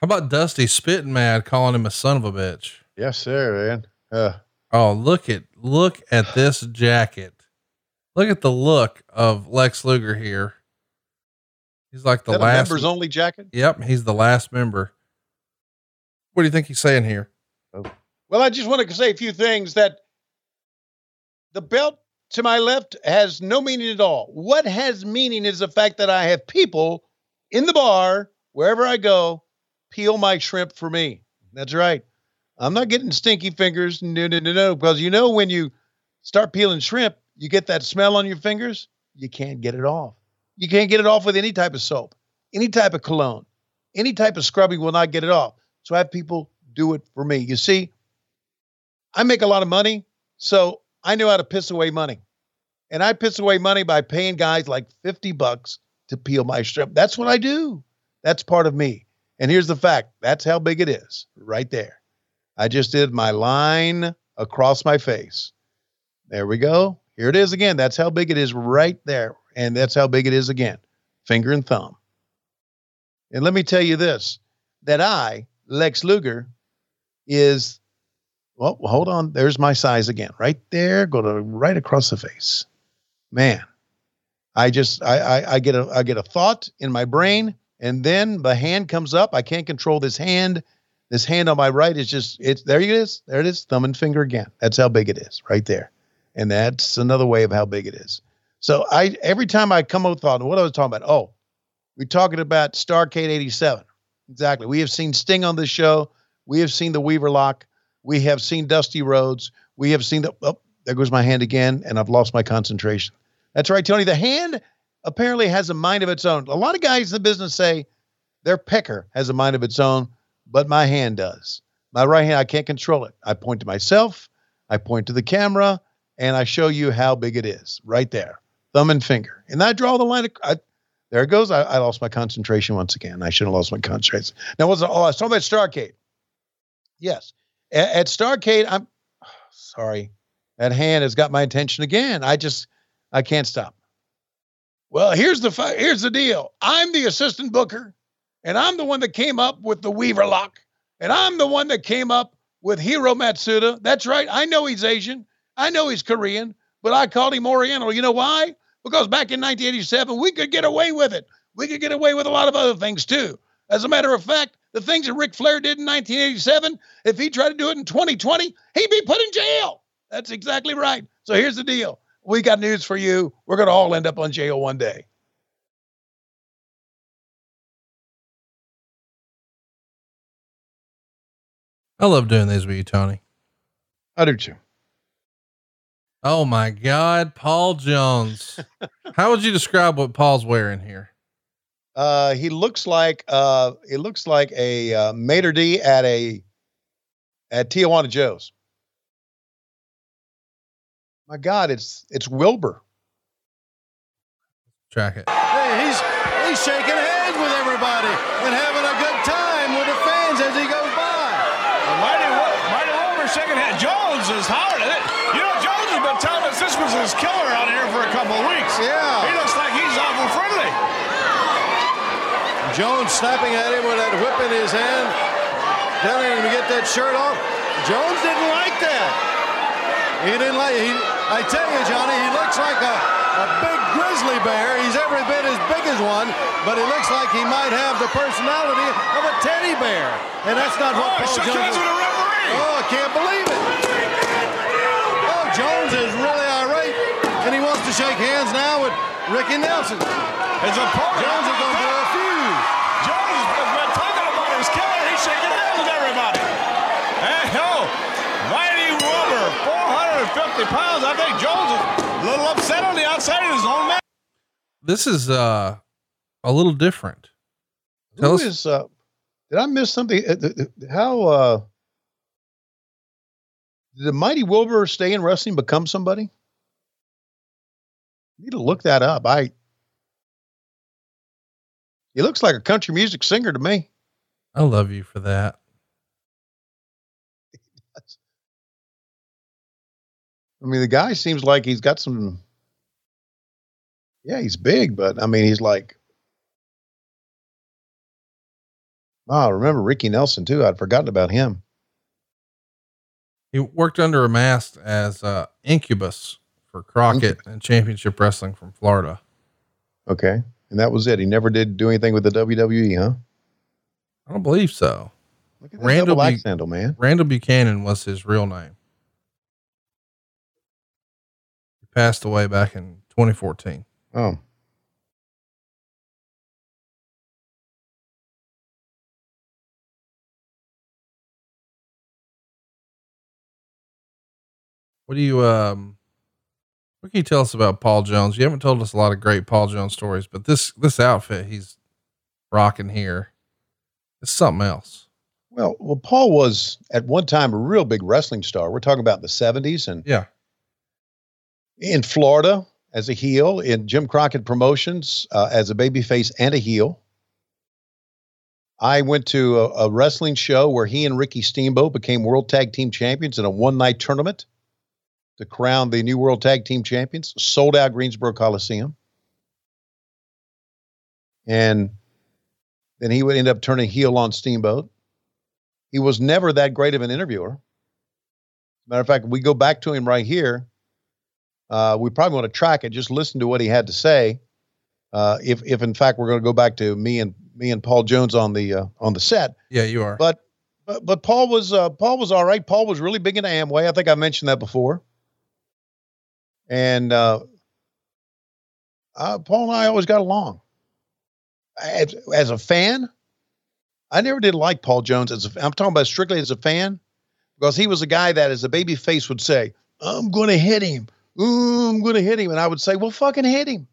How about Dusty spitting mad, calling him a son of a bitch? Yes, sir, man. Uh, Oh, look at look at this jacket. Look at the look of Lex Luger here. He's like the is that a last members only jacket? Yep, he's the last member. What do you think he's saying here? Well, I just want to say a few things that the belt to my left has no meaning at all. What has meaning is the fact that I have people in the bar, wherever I go, peel my shrimp for me. That's right. I'm not getting stinky fingers. No, no, no, no. Because you know, when you start peeling shrimp, you get that smell on your fingers. You can't get it off. You can't get it off with any type of soap, any type of cologne, any type of scrubbing will not get it off. So I have people do it for me. You see, I make a lot of money, so I know how to piss away money. And I piss away money by paying guys like 50 bucks to peel my shrimp. That's what I do. That's part of me. And here's the fact that's how big it is right there. I just did my line across my face. There we go. Here it is again. That's how big it is right there. And that's how big it is again. Finger and thumb. And let me tell you this that I, Lex Luger, is, well, hold on. There's my size again. Right there. Go to right across the face. Man, I just, I, I, I get a, I get a thought in my brain and then the hand comes up. I can't control this hand. This hand on my right is just, it's, there it is. There it is. Thumb and finger again. That's how big it is right there. And that's another way of how big it is. So I, every time I come up with thought, what I was talking about, oh, we're talking about Starcade 87. Exactly. We have seen Sting on this show. We have seen the Weaver Lock. We have seen Dusty Rhodes. We have seen the, oh, there goes my hand again, and I've lost my concentration. That's right, Tony. The hand apparently has a mind of its own. A lot of guys in the business say their pecker has a mind of its own, but my hand does. My right hand, I can't control it. I point to myself, I point to the camera, and I show you how big it is right there, thumb and finger. And I draw the line. Of, I, there it goes. I, I, lost my concentration once again. I should have lost my concentration. Now, what's oh, I was talking about Starcade. Yes, at, at Starcade, I'm oh, sorry. That hand has got my attention again. I just I can't stop. Well, here's the here's the deal. I'm the assistant booker, and I'm the one that came up with the Weaver lock, and I'm the one that came up with Hiro Matsuda. That's right. I know he's Asian. I know he's Korean, but I called him Oriental. You know why? Because back in 1987, we could get away with it. We could get away with a lot of other things too. As a matter of fact, the things that Ric Flair did in 1987, if he tried to do it in 2020, he'd be put in jail. That's exactly right. So here's the deal we got news for you. We're going to all end up on jail one day. I love doing these with you, Tony. I do too. Oh my God, Paul Jones. How would you describe what Paul's wearing here? Uh, he looks like uh, it looks like a uh, maitre d at a at Tijuana Joe's. My God, it's it's Wilbur. Track it. Hey, he's he's shaking hands with everybody and having a good time with the fans as he goes by. Mighty, Mighty Wilbur shaking hands. Jones is hollering. You know, Jones has been telling us this was his killer out here for a couple of weeks. Yeah. He looks like he's awful friendly. Jones snapping at him with that whip in his hand, telling him to get that shirt off. Jones didn't like that. He didn't like he I tell you, Johnny, he looks like a, a big grizzly bear. He's every bit as big as one, but he looks like he might have the personality of a teddy bear. And that's not what oh, Paul Jones with a referee. Oh, I can't believe it. Oh, Jones is really irate, and he wants to shake hands now with Ricky Nelson. It's a. Jones is going to blow a fuse. Jones has been talking about his killer. He's shaking hands with everybody. Hey, ho. Mighty Wilbur, 450 pounds. I think Jones is a little upset on the outside of his own man. This is uh, a little different. Tell Who us, is, uh, did I miss something? Uh, How uh, did the Mighty Wilbur stay in wrestling, become somebody? Need to look that up. I. He looks like a country music singer to me. I love you for that. I mean, the guy seems like he's got some. Yeah, he's big, but I mean, he's like. Oh, I remember Ricky Nelson too. I'd forgotten about him. He worked under a mask as uh, Incubus for Crockett and Championship Wrestling from Florida. Okay. And that was it. He never did do anything with the WWE, huh? I don't believe so. Look at Randall double handle, man. Randall Buchanan was his real name. He passed away back in 2014. Oh. What do you um what can you tell us about Paul Jones? You haven't told us a lot of great Paul Jones stories, but this this outfit he's rocking here is something else. Well, well, Paul was at one time a real big wrestling star. We're talking about the '70s, and yeah, in Florida as a heel, in Jim Crockett Promotions uh, as a babyface and a heel. I went to a, a wrestling show where he and Ricky Steamboat became World Tag Team Champions in a one night tournament to crown the new World Tag Team Champions, sold out Greensboro Coliseum. And then he would end up turning heel on Steamboat. He was never that great of an interviewer. Matter of fact, we go back to him right here. Uh, we probably want to track it. Just listen to what he had to say. Uh, if, if in fact we're going to go back to me and me and Paul Jones on the uh, on the set. Yeah, you are. But but but Paul was uh, Paul was all right. Paul was really big into Amway. I think I mentioned that before. And uh, uh, Paul and I always got along. As, as, a fan, I never did like Paul Jones. As a, I'm talking about strictly as a fan, because he was a guy that, as a baby face, would say, "I'm going to hit him. Ooh, I'm going to hit him," and I would say, "Well, fucking hit him."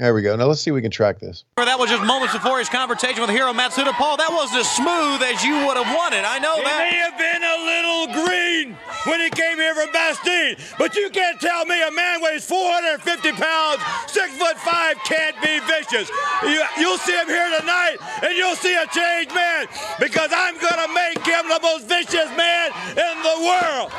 There we go. Now let's see if we can track this. That was just moments before his conversation with Hiro Matsuda. Paul, that wasn't as smooth as you would have wanted. I know he that. may have been a little green when he came here from Bastille, but you can't tell me a man weighs 450 pounds, six foot five, can't be vicious. You, you'll see him here tonight, and you'll see a changed man because I'm gonna make him the most vicious man in the world.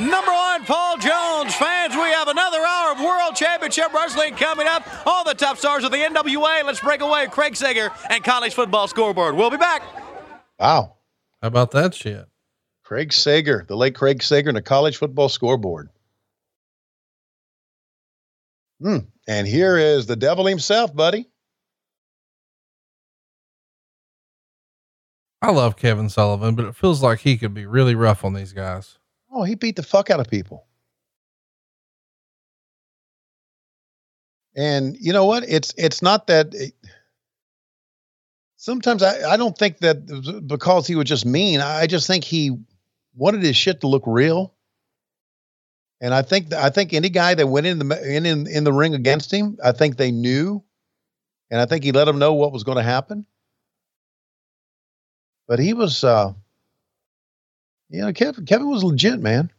Number one, Paul Jones. Fans, we have another hour of World Championship Wrestling coming up. All the top stars of the NWA. Let's break away Craig Sager and college football scoreboard. We'll be back. Wow. How about that shit? Craig Sager, the late Craig Sager, and the college football scoreboard. Hmm. And here is the devil himself, buddy. I love Kevin Sullivan, but it feels like he could be really rough on these guys. Oh, he beat the fuck out of people. And you know what? It's it's not that. It, sometimes I, I don't think that because he was just mean. I just think he wanted his shit to look real. And I think I think any guy that went in the in, in in the ring against him, I think they knew, and I think he let them know what was going to happen. But he was, uh, you know, Kevin Kevin was legit, man.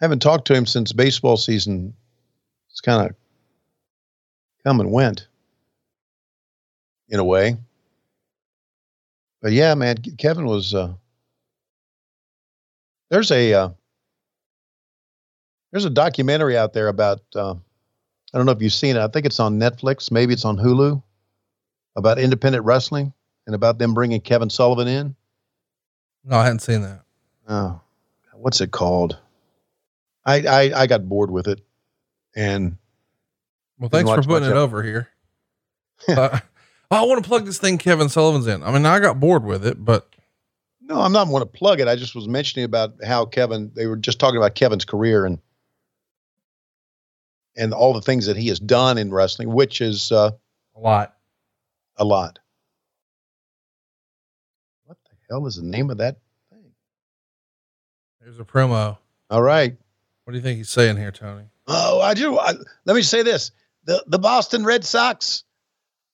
I haven't talked to him since baseball season. It's kind of come and went in a way. But yeah, man, Kevin was. Uh, there's a uh, there's a documentary out there about. Uh, I don't know if you've seen it. I think it's on Netflix. Maybe it's on Hulu about independent wrestling and about them bringing Kevin Sullivan in. No, I hadn't seen that. Oh, what's it called? I, I, I got bored with it, and well, thanks for putting it over here. uh, I want to plug this thing Kevin Sullivan's in. I mean, I got bored with it, but no, I'm not want to plug it. I just was mentioning about how Kevin. They were just talking about Kevin's career and and all the things that he has done in wrestling, which is uh, a lot, a lot. Hell is the name of that thing? There's a promo. All right. What do you think he's saying here, Tony? Oh, I do. I, let me say this: the the Boston Red Sox,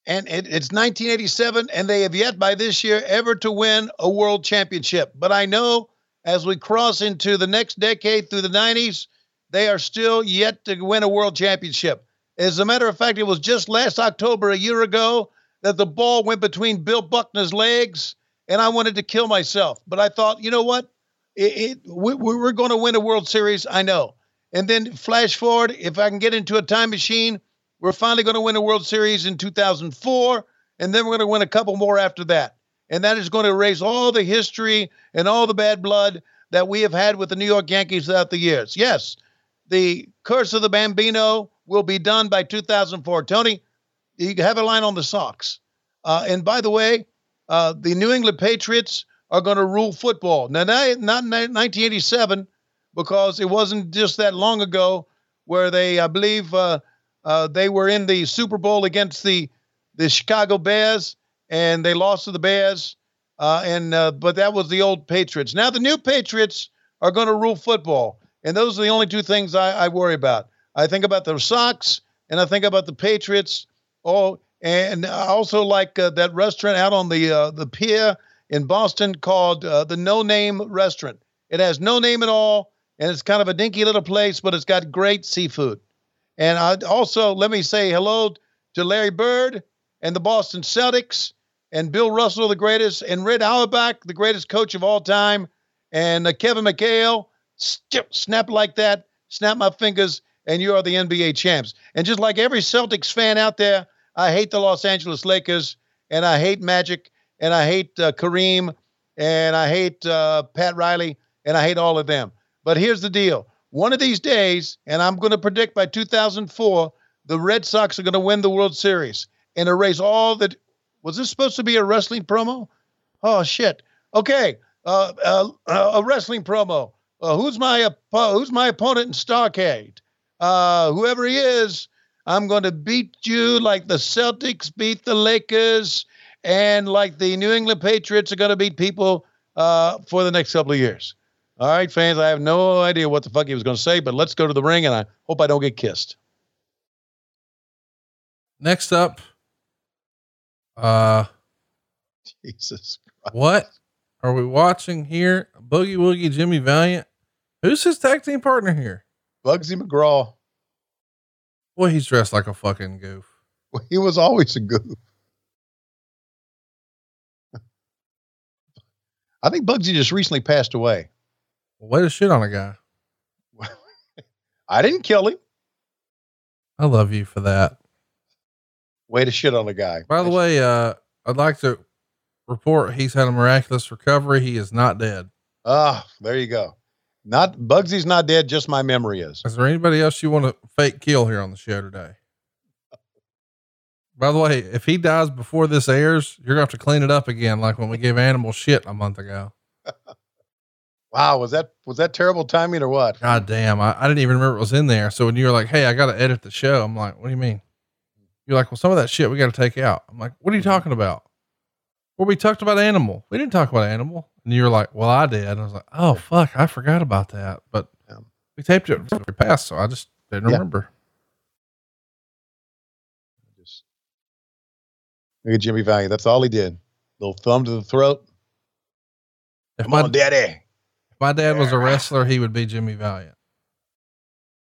and it, it's 1987, and they have yet by this year ever to win a world championship. But I know as we cross into the next decade through the 90s, they are still yet to win a world championship. As a matter of fact, it was just last October, a year ago, that the ball went between Bill Buckner's legs, and I wanted to kill myself. But I thought, you know what? It, it, we, we're going to win a World Series. I know. And then flash forward, if I can get into a time machine We're finally going to win a World Series in 2004, and then we're going to win a couple more after that. And that is going to erase all the history and all the bad blood that we have had with the New York Yankees throughout the years. Yes, the curse of the Bambino will be done by 2004. Tony, you have a line on the Sox. Uh, and by the way, uh, the New England Patriots are going to rule football. Now, not, not 1987, because it wasn't just that long ago where they, I believe, uh, uh, they were in the Super Bowl against the the Chicago Bears, and they lost to the Bears. Uh, and uh, but that was the old Patriots. Now the new Patriots are going to rule football, and those are the only two things I, I worry about. I think about the Sox, and I think about the Patriots. Oh, and I also like uh, that restaurant out on the uh, the pier in Boston called uh, the No Name Restaurant. It has no name at all, and it's kind of a dinky little place, but it's got great seafood. And I also let me say hello to Larry Bird and the Boston Celtics and Bill Russell, the greatest, and Red Auerbach, the greatest coach of all time, and uh, Kevin McHale. snap like that, snap my fingers, and you are the NBA champs. And just like every Celtics fan out there, I hate the Los Angeles Lakers, and I hate Magic, and I hate uh, Kareem, and I hate uh, Pat Riley, and I hate all of them. But here's the deal one of these days, and I'm going to predict by 2004, the Red Sox are going to win the World Series and erase all that. Was this supposed to be a wrestling promo? Oh shit. Okay, uh, uh, uh a wrestling promo. Uh, who's my who's my opponent in Starcade? Uh, whoever he is, I'm going to beat you like the Celtics beat the Lakers, and like the New England Patriots are going to beat people uh, for the next couple of years. All right, fans, I have no idea what the fuck he was going to say, but let's go to the ring, and I hope I don't get kissed. Next up, uh, Jesus, Christ. what are we watching here? Boogie Woogie Jimmy Valiant. Who's his tag team partner here? Bugsy McGraw. Boy, he's dressed like a fucking goof. Well, he was always a goof. I think Bugsy just recently passed away. Way to shit on a guy. I didn't kill him. I love you for that. Way to shit on a guy. By the way, uh, I'd like to report he's had a miraculous recovery. He is not dead. Ah, there you go. Not Bugsy's not dead. Just my memory is. Is there anybody else you want to fake kill here on the show today? By the way, if he dies before this airs, you're gonna have to clean it up again, like when we gave animal shit a month ago. Wow, was that was that terrible timing or what? God damn, I, I didn't even remember it was in there. So when you were like, "Hey, I got to edit the show," I'm like, "What do you mean?" You're like, "Well, some of that shit we got to take out." I'm like, "What are you mm-hmm. talking about?" Well, we talked about animal. We didn't talk about animal, and you were like, "Well, I did." And I was like, "Oh fuck, I forgot about that." But yeah. we taped it the past, so I just didn't yeah. remember. Just look at Jimmy Valiant. That's all he did. Little thumb to the throat. If Come my, on, daddy If my dad was a wrestler, he would be Jimmy Valiant.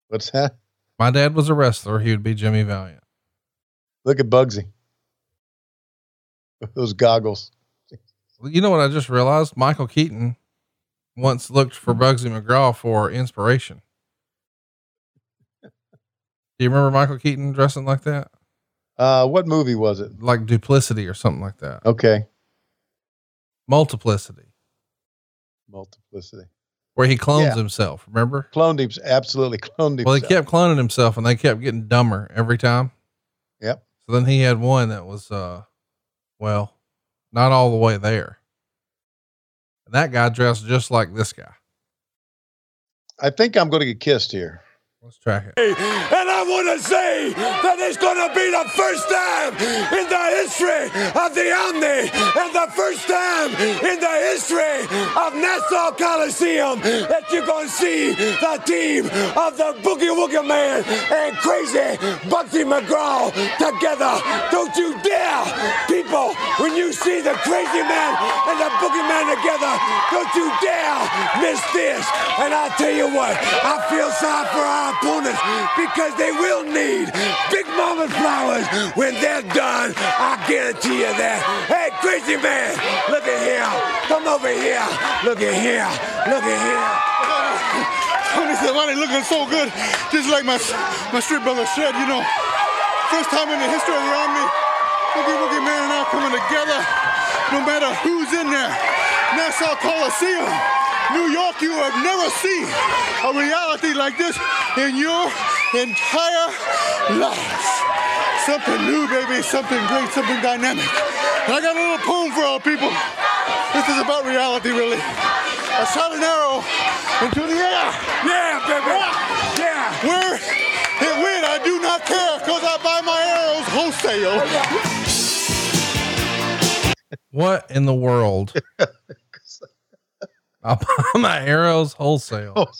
What's that? My dad was a wrestler, he would be Jimmy Valiant. Look at Bugsy. Those goggles. You know what I just realized? Michael Keaton once looked for Bugsy McGraw for inspiration. Do you remember Michael Keaton dressing like that? Uh, what movie was it? Like Duplicity or something like that. Okay. Multiplicity. Multiplicity. Where he clones yeah. himself, remember? Cloned him, absolutely cloned himself. Well, he kept cloning himself and they kept getting dumber every time. Yep. So then he had one that was, uh, well, not all the way there. And that guy dressed just like this guy. I think I'm going to get kissed here. Let's track it. And I want to say that it's going to be the first time in the history of the Omni and the first time in the history of Nassau Coliseum that you're going to see the team of the Boogie Woogie Man and Crazy Bugsy McGraw together. Don't you dare, people, when you see the Crazy Man and the Boogie Man together, don't you dare miss this. And I'll tell you what, I feel sorry for our opponents because they will need Big Mama flowers when they're done. I guarantee you that. Hey, crazy man, look at here. Come over here. Look at here. Look at here. Tony Schiavone looking so good, just like my my street brother said, you know. First time in the history of the Army, Boogie Woogie Man and I coming together, no matter who's in there. Nassau Coliseum, New York, you have never seen a reality like this in your entire life. Something new, baby, something great, something dynamic. And I got a little poem for all people. This is about reality, really. I shot an arrow into the air. Yeah, baby. Yeah. Where it went, I do not care, because I buy my arrows wholesale. What in the world? I'll buy my arrows wholesale.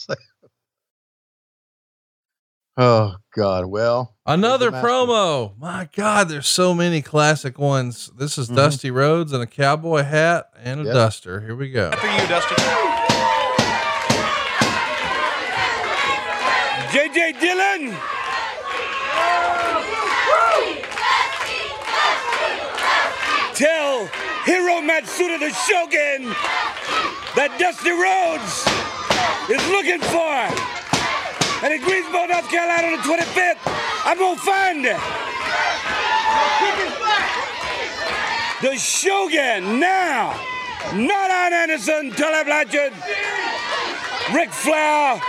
Oh God. Well, Another promo. My God, there's so many classic ones. This is Mhm. Dusty Rhodes and a cowboy hat and a Yep. duster. Here we go. For you, Dusty. JJ Dillon. Tell Hiro Matsuda the Shogun that Dusty Rhodes is looking for. And in Greensboro, North Carolina on the 25th, I'm going to find it. The Shogun now. Not Arn Anderson, Tully Blanchard, Ric Flair,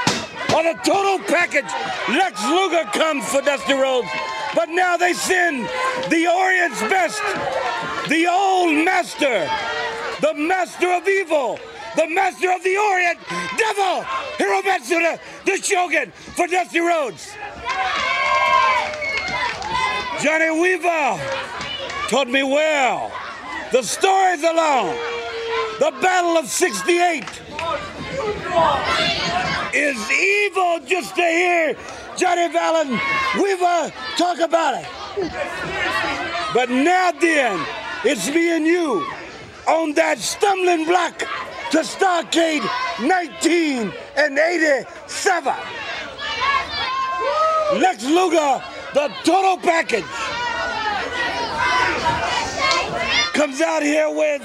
on a total package. Lex Luger comes for Dusty Rhodes. But now they send the Orient's best, the old master, the master of evil, the master of the Orient, Devil, Hiro Matsuda, the Shogun for Dusty Rhodes. Johnny Weaver taught me well. The stories along. The Battle of 68 is evil just to hear Johnny Valen Weaver talk about it. But now then, it's me and you on that stumbling block to Starcade 1987. Lex Luger, the total package, comes out here with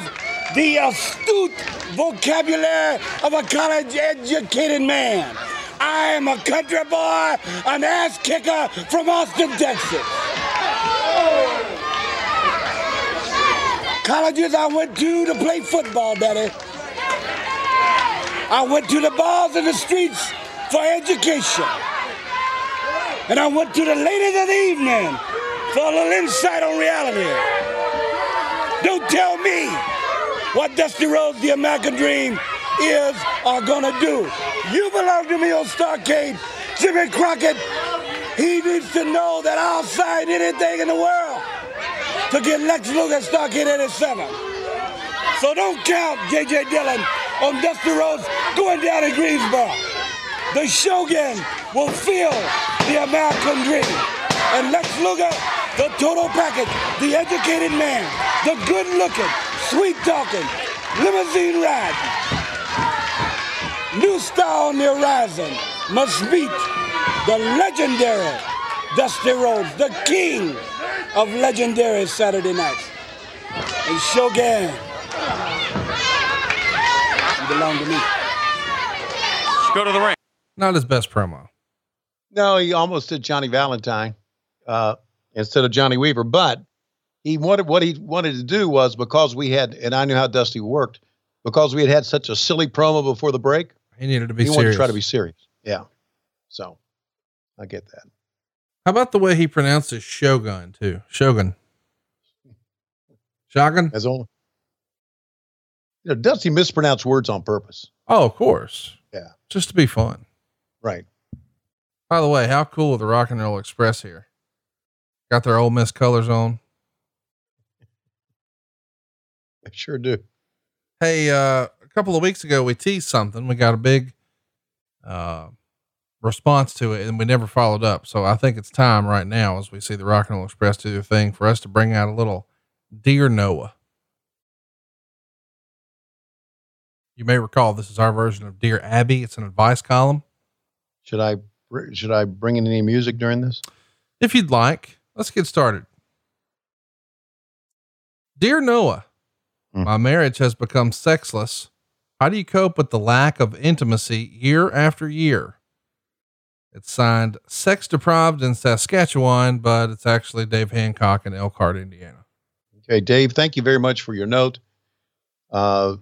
the astute vocabulary of a college educated man. I am a country boy, an ass kicker from Austin, Texas. Colleges I went to to play football, Daddy. I went to the bars and the streets for education. And I went to the ladies of the evening for a little insight on reality. Don't tell me what Dusty Rhodes, the American Dream, is or gonna do. You belong to me on Starcade. Jimmy Crockett, he needs to know that I'll sign anything in the world to get Lex Luger Starcade 87. So don't count J.J. Dillon on Dusty Rhodes going down in Greensboro. The Shogun will feel the American dream. And Lex Luger, the total package, the educated man, the good looking, sweet talking, limousine riding. New star on the horizon must meet the legendary Dusty Rhodes, the king of legendary Saturday nights. And Shogun, you belong to me. Go to the ring. Not his best promo. No, he almost did Johnny Valentine uh, instead of Johnny Weaver, but he wanted what he wanted to do was because we had, and I knew how Dusty worked, because we had had such a silly promo before the break. He needed to be he wanted serious. to try to be serious. Yeah. So I get that. How about the way he pronounces Shogun too? Shogun. Shogun? As only. You know, Dusty mispronounced words on purpose. Oh, of course. Yeah. Just to be fun. Right. By the way, how cool are the Rock and Roll Express here? Got their Ole Miss colors on. I sure do. Hey, uh, a couple of weeks ago, we teased something. We got a big, uh, response to it and we never followed up. So I think it's time right now as we see the Rock and Roll Express do their thing for us to bring out a little Dear Noah. You may recall this is our version of Dear Abby. It's an advice column. Should I should I bring in any music during this? If you'd like, let's get started. Dear Noah, my marriage has become sexless. How do you cope with the lack of intimacy year after year? It's signed Sex Deprived in Saskatchewan, but it's actually Dave Hancock in Elkhart, Indiana. Okay, Dave, thank you very much for your note. Uh,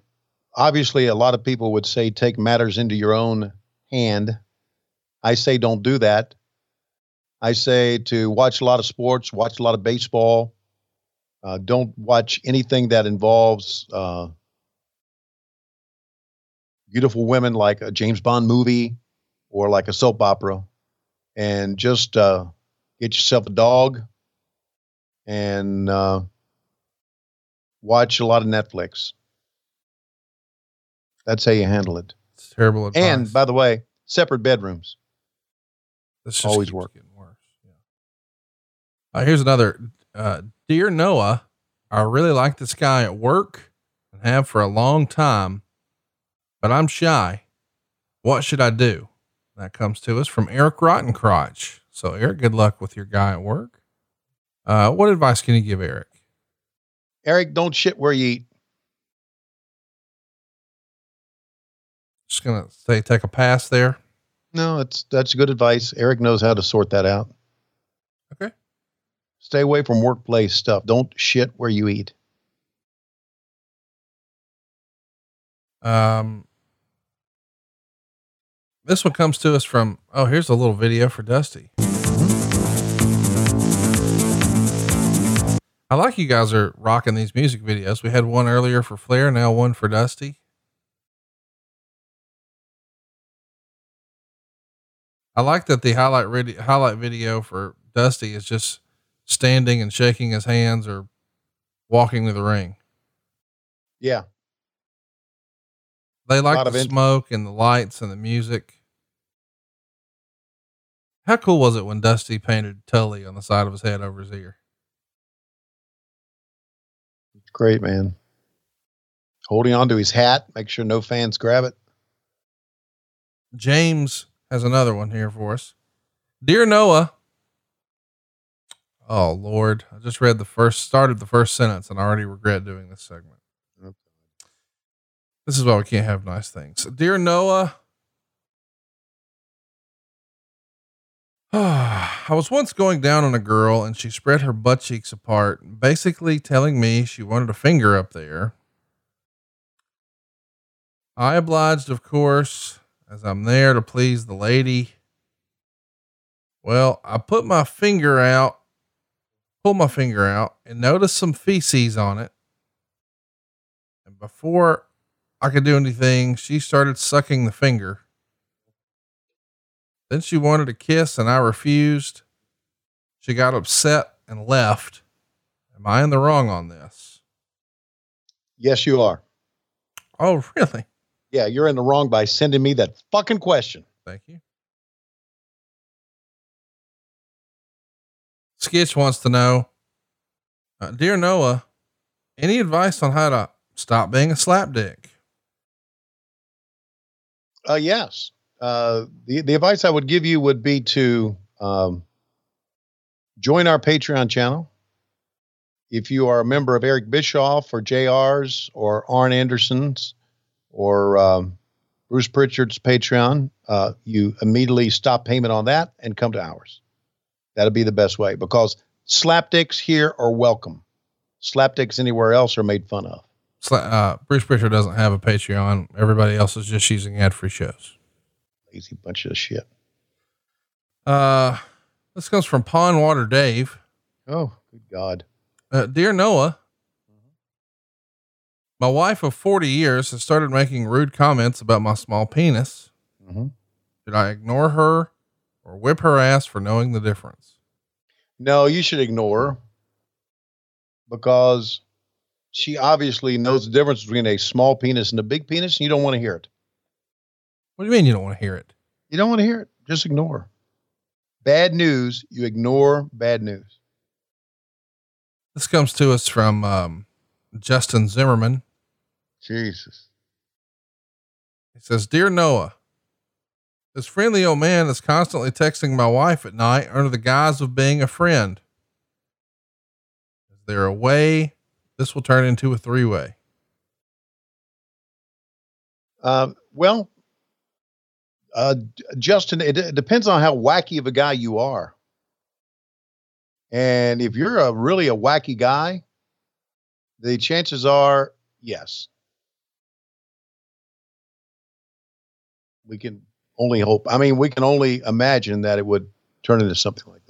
obviously, a lot of people would say take matters into your own hand. I say don't do that. I say to watch a lot of sports, watch a lot of baseball. Uh, don't watch anything that involves uh, beautiful women like a James Bond movie or like a soap opera. And just uh, get yourself a dog and uh, watch a lot of Netflix. That's how you handle it. It's terrible advice. And by the way, separate bedrooms. This just always keeps work. Uh, here's another. Uh, Dear Noah, I really like this guy at work and have for a long time, but I'm shy. What should I do? That comes to us from Eric Rottencrotch. So, Eric, good luck with your guy at work. Uh, what advice can you give Eric? Eric, don't shit where you eat. Just gonna say, take a pass there. No, it's that's good advice. Eric knows how to sort that out. Okay. Stay away from workplace stuff. Don't shit where you eat. Um, this one comes to us from, oh, here's a little video for Dusty. I like you guys are rocking these music videos. We had one earlier for Flair, now one for Dusty. I like that the highlight highlight video for Dusty is just standing and shaking his hands or walking to the ring. Yeah. They like the smoke and the lights and the music. How cool was it when Dusty painted Tully on the side of his head over his ear? Great, man. Holding on to his hat, make sure no fans grab it. James has another one here for us. Dear Noah. Oh Lord. I just read the first started the first sentence and I already regret doing this segment. This is why we can't have nice things. Dear Noah. I was once going down on a girl and she spread her butt cheeks apart, basically telling me she wanted a finger up there. I obliged, of course, as I'm there to please the lady. Well, I put my finger out, pull my finger out, and notice some feces on it. And before I could do anything, she started sucking the finger. Then she wanted a kiss, and I refused. She got upset and left. Am I in the wrong on this? Yes, you are. Oh, really? Yeah, you're in the wrong by sending me that fucking question. Thank you. Skitch wants to know, uh, dear Noah, any advice on how to stop being a slapdick? Uh, yes. Uh, the, the advice I would give you would be to um, join our Patreon channel. If you are a member of Eric Bischoff or JR's or Arn Anderson's or um, Bruce Pritchard's Patreon, uh, you immediately stop payment on that and come to ours. That'll be the best way because slapdicks here are welcome. Slapdicks anywhere else are made fun of. Uh, Bruce Pritchard doesn't have a Patreon. Everybody else is just using ad free shows. Lazy bunch of shit. Uh, this comes from Pond Water Dave. Oh, good God. Uh, dear Noah, my wife of 40 years has started making rude comments about my small penis. Mm-hmm. Should I ignore her or whip her ass for knowing the difference? No, you should ignore her because she obviously knows the difference between a small penis and a big penis, and you don't want to hear it. What do you mean you don't want to hear it? You don't want to hear it. Just ignore. Bad news, you ignore bad news. This comes to us from um, Justin Zimmerman. Jesus. He says, Dear Noah, this friendly old man is constantly texting my wife at night under the guise of being a friend. Is there a way this will turn into a three way? Um, well, Uh, Justin, it, it depends on how wacky of a guy you are. And if you're a really a wacky guy, the chances are yes. We can only hope. I mean, we can only imagine that it would turn into something like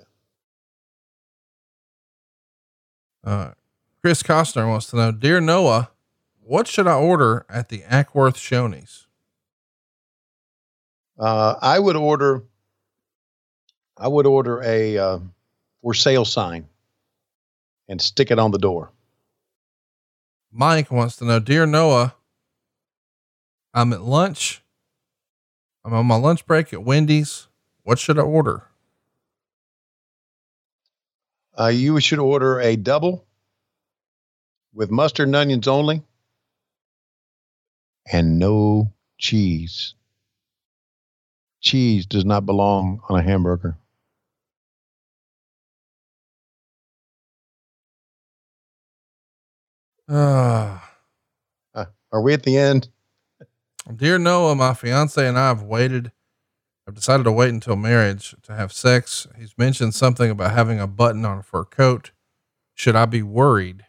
that. Uh, Chris Costner wants to know, dear Noah, what should I order at the Acworth Shoney's? Uh, I would order. I would order a uh, for sale sign and stick it on the door. Mike wants to know, dear Noah, I'm at lunch. I'm on my lunch break at Wendy's. What should I order? Uh, you should order a double with mustard and onions only and no cheese. Cheese does not belong on a hamburger. Ah. Uh, are we at the end? Dear Noah, my fiance and I have waited. I've decided to wait until marriage to have sex. He's mentioned something about having a button on a fur coat. Should I be worried?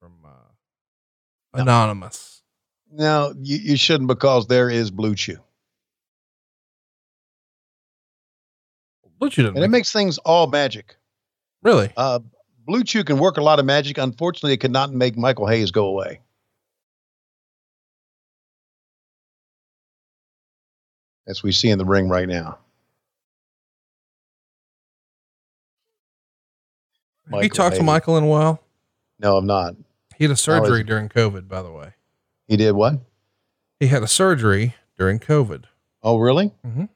From uh, anonymous. No, you, you shouldn't because there is Blue Chew. Blue Chew doesn't and it makes things all magic. Really? Uh, Blue Chew can work a lot of magic. Unfortunately, it cannot make Michael Hayes go away. As we see in the ring right now. Have you talked to Michael in a while? No, I'm not. He had a surgery is- during COVID, by the way. He did what? He had a surgery during COVID. Oh, really? Mhm.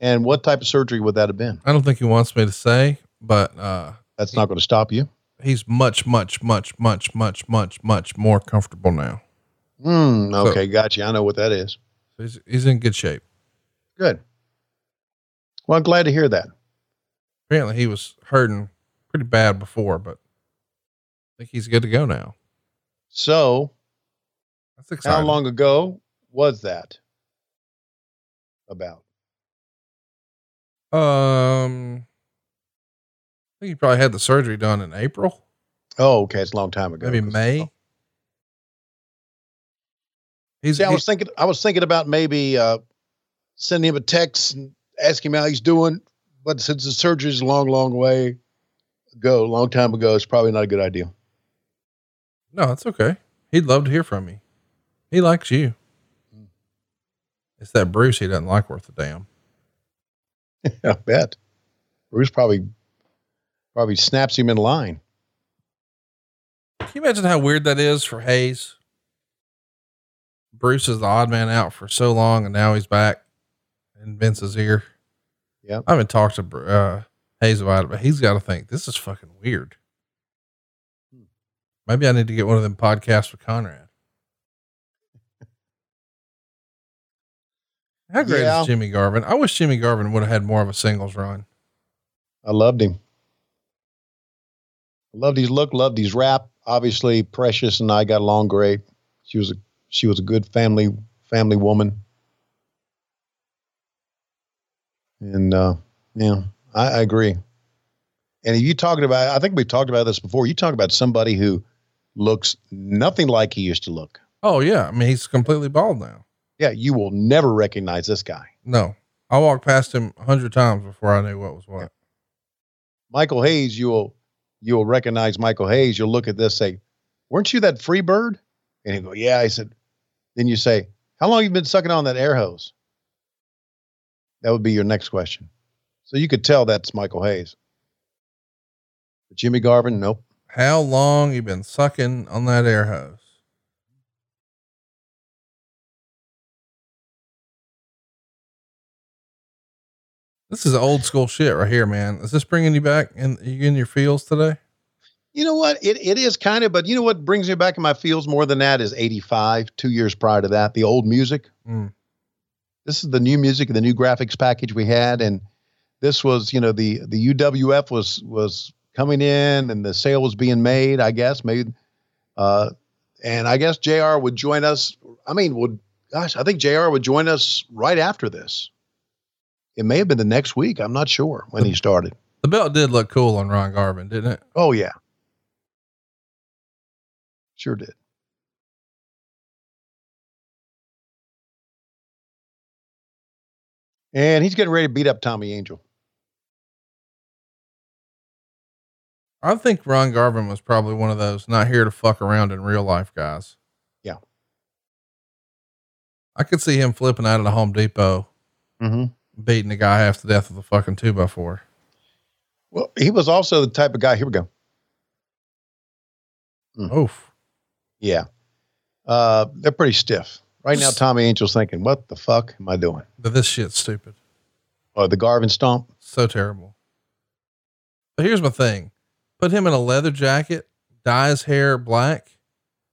And what type of surgery would that have been? I don't think he wants me to say, but uh, That's not going to stop you. he's much, much, much, much, much, much, much more comfortable now. Hmm. So- Okay, gotcha. I know what that is. He's, he's in good shape. Good. Well, I'm glad to hear that. Apparently, he was hurting pretty bad before, but I think he's good to go now. So, That's exciting. how long ago was that? About Um, I think he probably had the surgery done in April, oh, okay, it's a long time ago. maybe May. He's, See, I he- was thinking, I was thinking about maybe uh, sending him a text and asking him how he's doing. But since the surgery's a long, long way ago, a long time ago, it's probably not a good idea. no, it's okay. He'd love to hear from me. He likes you. Mm. It's that Bruce he doesn't like worth a damn. I bet. Bruce probably probably snaps him in line. Can you imagine how weird that is for Hayes? Bruce is the odd man out for so long, and now he's back in Vince's ear. Yep. I haven't talked to uh, Hayes about it, but he's got to think this is fucking weird. Maybe I need to get one of them podcasts with Conrad. How great Yeah. is Jimmy Garvin? I wish Jimmy Garvin would have had more of a singles run. I loved him. Loved his look, loved his rap. Obviously, Precious and I got along great. She was a she was a good family family woman. And uh yeah, I, I agree. And if you talking about I think we've talked about this before, you talk about somebody who looks nothing like he used to look. Oh yeah, I mean he's completely bald now. Yeah, you will never recognize this guy. No, I walked past him a hundred times before I knew what was what. Michael Hayes, you will you will recognize Michael Hayes. You'll look at this, say, "Weren't you that free bird?" And he go, "Yeah." I said, then you say, "How long you been sucking on that air hose?" That would be your next question. So you could tell that's Michael Hayes. But Jimmy Garvin, nope. How long you been sucking on that air hose? This is old school shit right here, man. Is this bringing you back in you in your feels today? You know what? It it is kind of, but you know what brings me back in my feels more than that is '85, two years prior to that, the old music. Mm. This is the new music, and the new graphics package we had, and this was, you know, the the UWF was was coming in, and the sale was being made. I guess made, uh, and I guess JR would join us. I mean, would gosh, I think JR would join us right after this. It may have been the next week. I'm not sure when he started. The belt did look cool on Ron Garvin, didn't it? Oh, yeah. Sure did. And he's getting ready to beat up Tommy Angel. I think Ron Garvin was probably one of those not here to fuck around in real life guys. Yeah. I could see him flipping out of the Home Depot, Mhm. beating the guy half to death with a fucking two by four. Well, he was also the type of guy. Here we go. Oof. Yeah. Uh, they're pretty stiff. Right now, Tommy Angel's thinking, what the fuck am I doing? But this shit's stupid. Oh, the Garvin stomp? So terrible. But here's my thing. Put him in a leather jacket, dye his hair black.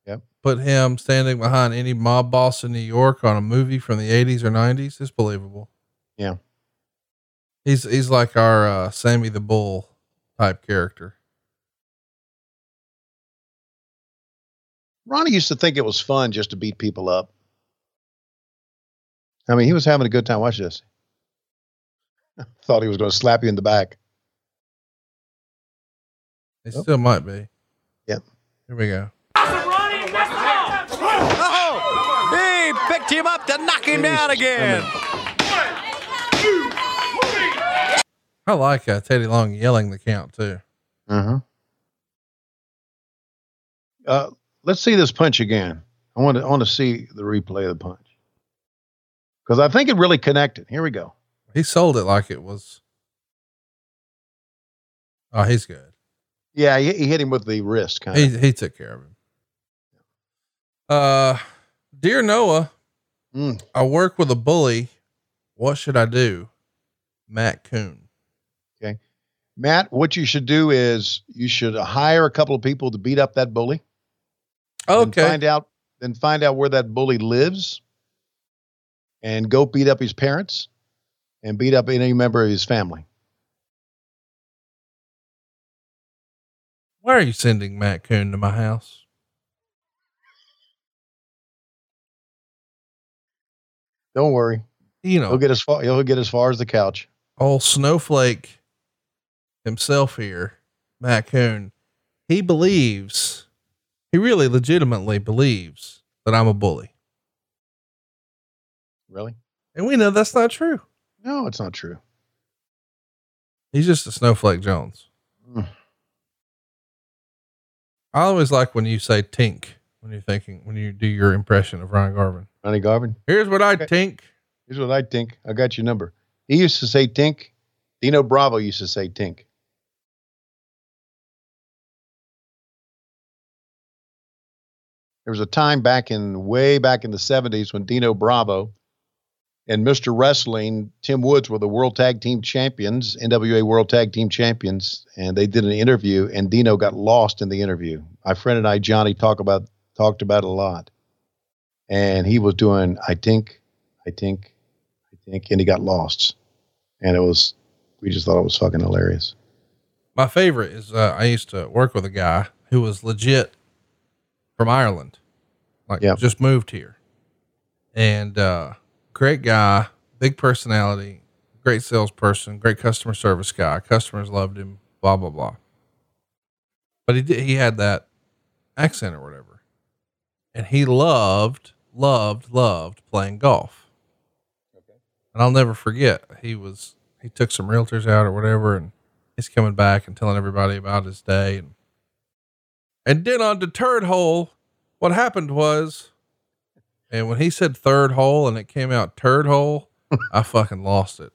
Yep. Put him standing behind any mob boss in New York on a movie from the eighties or nineties. It's believable. Yeah. He's, he's like our, uh, Sammy the Bull type character. Ronnie used to think it was fun just to beat people up. I mean, he was having a good time. Watch this. Thought he was going to slap you in the back. He still might be. Yep. Here we go. Oh, he picked him up to knock him down again. I like uh, Teddy Long yelling the count too. Uh-huh. Uh, let's see this punch again. I want to I want to see the replay of the punch because I think it really connected. Here we go. He sold it like it was. Oh, he's good. Yeah, he, he hit him with the wrist kind He of. he took care of him. Uh, dear Noah, Mm. I work with a bully. What should I do? Matt Coon. Okay, Matt, what you should do is you should hire a couple of people to beat up that bully. Okay. find out then find out where that bully lives, and go beat up his parents, and beat up any member of his family. Why are you sending Matt Coon to my house? Don't worry. You know, He'll get as far. He'll get as far as the couch. old snowflake himself here, Matt Coon, he believes, he really legitimately believes that I'm a bully. Really? And we know that's not true. No, it's not true. He's just a snowflake Jones. Mm. I always like when you say tink when you're thinking, when you do your impression of Ron Garvin. Ronnie Garvin. Here's what I think. Here's what I think. I got your number. He used to say tink. Dino Bravo used to say tink. There was a time back in way back in the 70s when Dino Bravo and Mr. Wrestling, Tim Woods were the World Tag Team Champions, NWA World Tag Team Champions, and they did an interview and Dino got lost in the interview. My friend and I, Johnny, talk about talked about it a lot. And he was doing, I think, I think, I think, and he got lost. And it was, we just thought it was fucking hilarious. My favorite is uh, I used to work with a guy who was legit from Ireland, like just moved here, and uh, great guy, big personality, great salesperson, great customer service guy. Customers loved him. Blah blah blah. But he did, he had that accent or whatever, and he loved loved loved playing golf. Okay. And I'll never forget he was he took some realtors out or whatever, and he's coming back and telling everybody about his day and and then on the third hole, what happened was, and when he said third hole and it came out turd hole, I fucking lost it.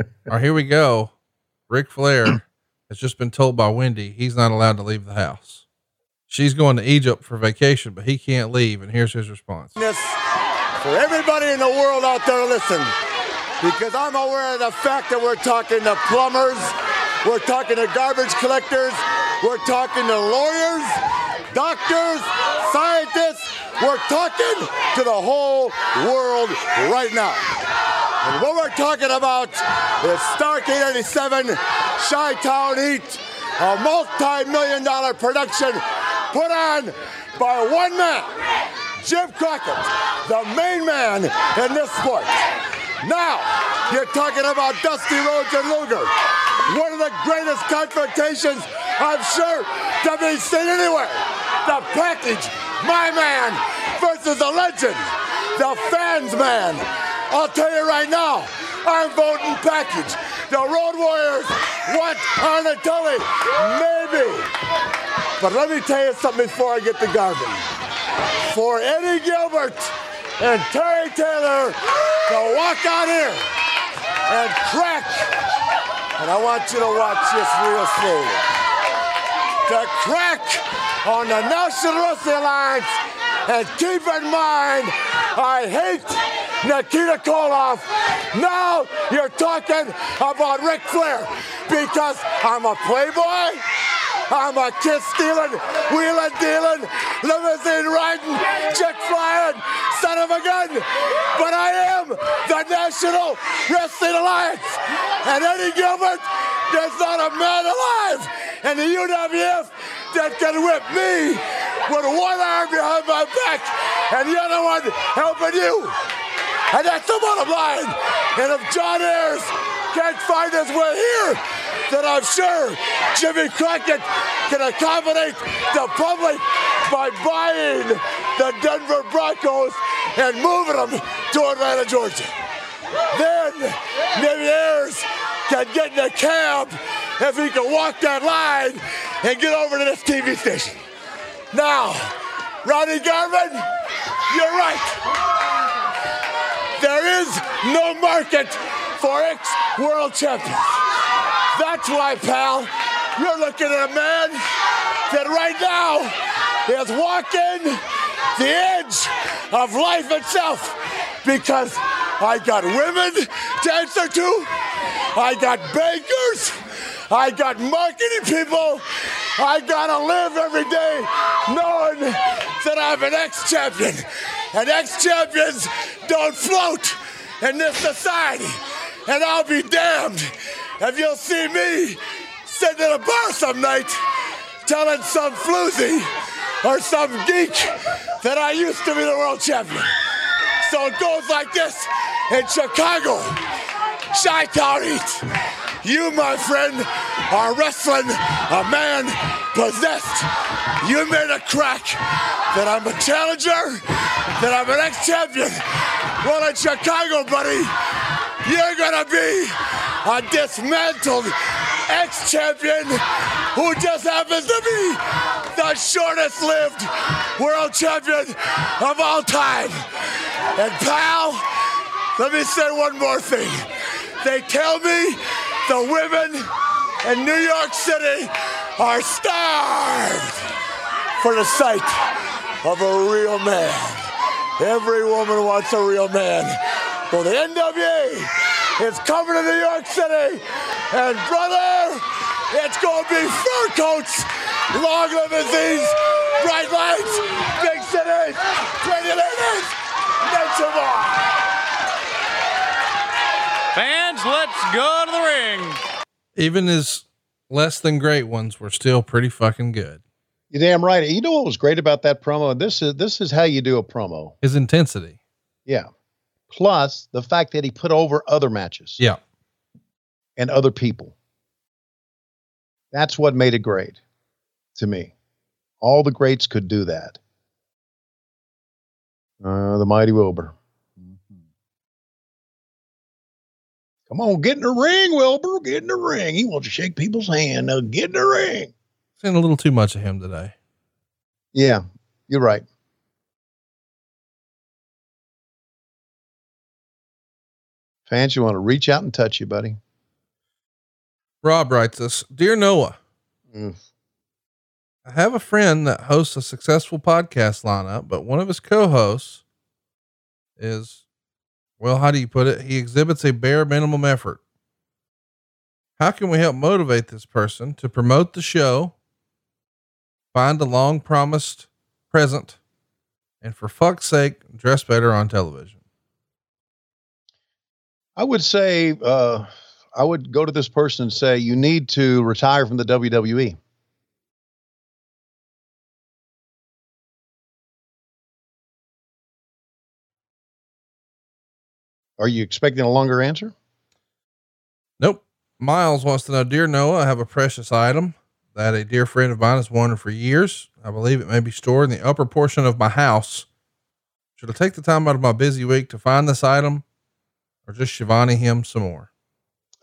All right, here we go. Ric Flair has just been told by Wendy he's not allowed to leave the house. She's going to Egypt for vacation, but he can't leave. And here's his response. this for everybody in the world out there listen. Because I'm aware of the fact that we're talking to plumbers, we're talking to garbage collectors, we're talking to lawyers, doctors, scientists, we're talking to the whole world right now. And what we're talking about is Starcade 87 Chi Town Heat, a multi million dollar production put on by one man, Jim Crockett, the main man in this sport. Now, you're talking about Dusty Rhodes and Luger. One of the greatest confrontations I'm sure to be seen anywhere. The package, my man versus the legend, the fans man. I'll tell you right now, I'm voting package. The Road Warriors want Arna Tully, maybe. But let me tell you something before I get to Garvin. For Eddie Gilbert and Terry Taylor to walk out here and crack, and I want you to watch this real slowly, to crack on the National Wrestling Alliance, and keep in mind, I hate Nikita Koloff. Now you're talking about Ric Flair because I'm a playboy. I'm a kid stealing, wheeling dealing, limousine riding, jet flying, son of a gun. But I am the National Wrestling Alliance. And Eddie Gilbert, there's not a man alive in the UWF that can whip me with one arm behind my back and the other one helping you. And that's the bottom line. And if John Ayers can't find his way here, then I'm sure Jimmy Crockett can accommodate the public by buying the Denver Broncos and moving them to Atlanta, Georgia. Then Ayers can get in a cab if he can walk that line and get over to this TV station. Now, Ronnie Garvin, you're right. There is no market for ex world champions. That's why, pal, you're looking at a man that right now is walking the edge of life itself because I got women to answer to, I got bankers, I got marketing people, I gotta live every day knowing that I'm an ex champion. And ex champions don't float in this society. And I'll be damned if you'll see me sitting in a bar some night telling some floozy or some geek that I used to be the world champion. So it goes like this in Chicago, Chi Town Heat. You, my friend, are wrestling a man possessed. You made a crack that I'm a challenger, that I'm an ex champion. Well, in Chicago, buddy, you're gonna be a dismantled ex champion who just happens to be the shortest lived world champion of all time. And, pal, let me say one more thing. They tell me the women in New York City are starved for the sight of a real man. Every woman wants a real man. Well, the NWA is coming to New York City, and brother, it's going to be fur coats, long limousines, bright lights, big cities, pretty ladies, mention more. Fans, let's go to the ring. Even his less than great ones were still pretty fucking good. You're damn right. You know what was great about that promo? This is this is how you do a promo. His intensity. Yeah. Plus the fact that he put over other matches. Yeah. And other people. That's what made it great to me. All the greats could do that. Uh, the mighty Wilbur. Come on, get in the ring, Wilbur. Get in the ring. He wants to shake people's hand. Now get in the ring. Seen a little too much of him today. Yeah, you're right. Fans, you want to reach out and touch you, buddy. Rob writes us Dear Noah, Mm. I have a friend that hosts a successful podcast lineup, but one of his co hosts is, well, how do you put it? He exhibits a bare minimum effort. How can we help motivate this person to promote the show, find a long promised present, and for fuck's sake, dress better on television? I would say uh, I would go to this person and say you need to retire from the WWE. Are you expecting a longer answer? Nope. Miles wants to know, dear Noah, I have a precious item that a dear friend of mine has wanted for years. I believe it may be stored in the upper portion of my house. Should I take the time out of my busy week to find this item? Or just Schiavone him some more?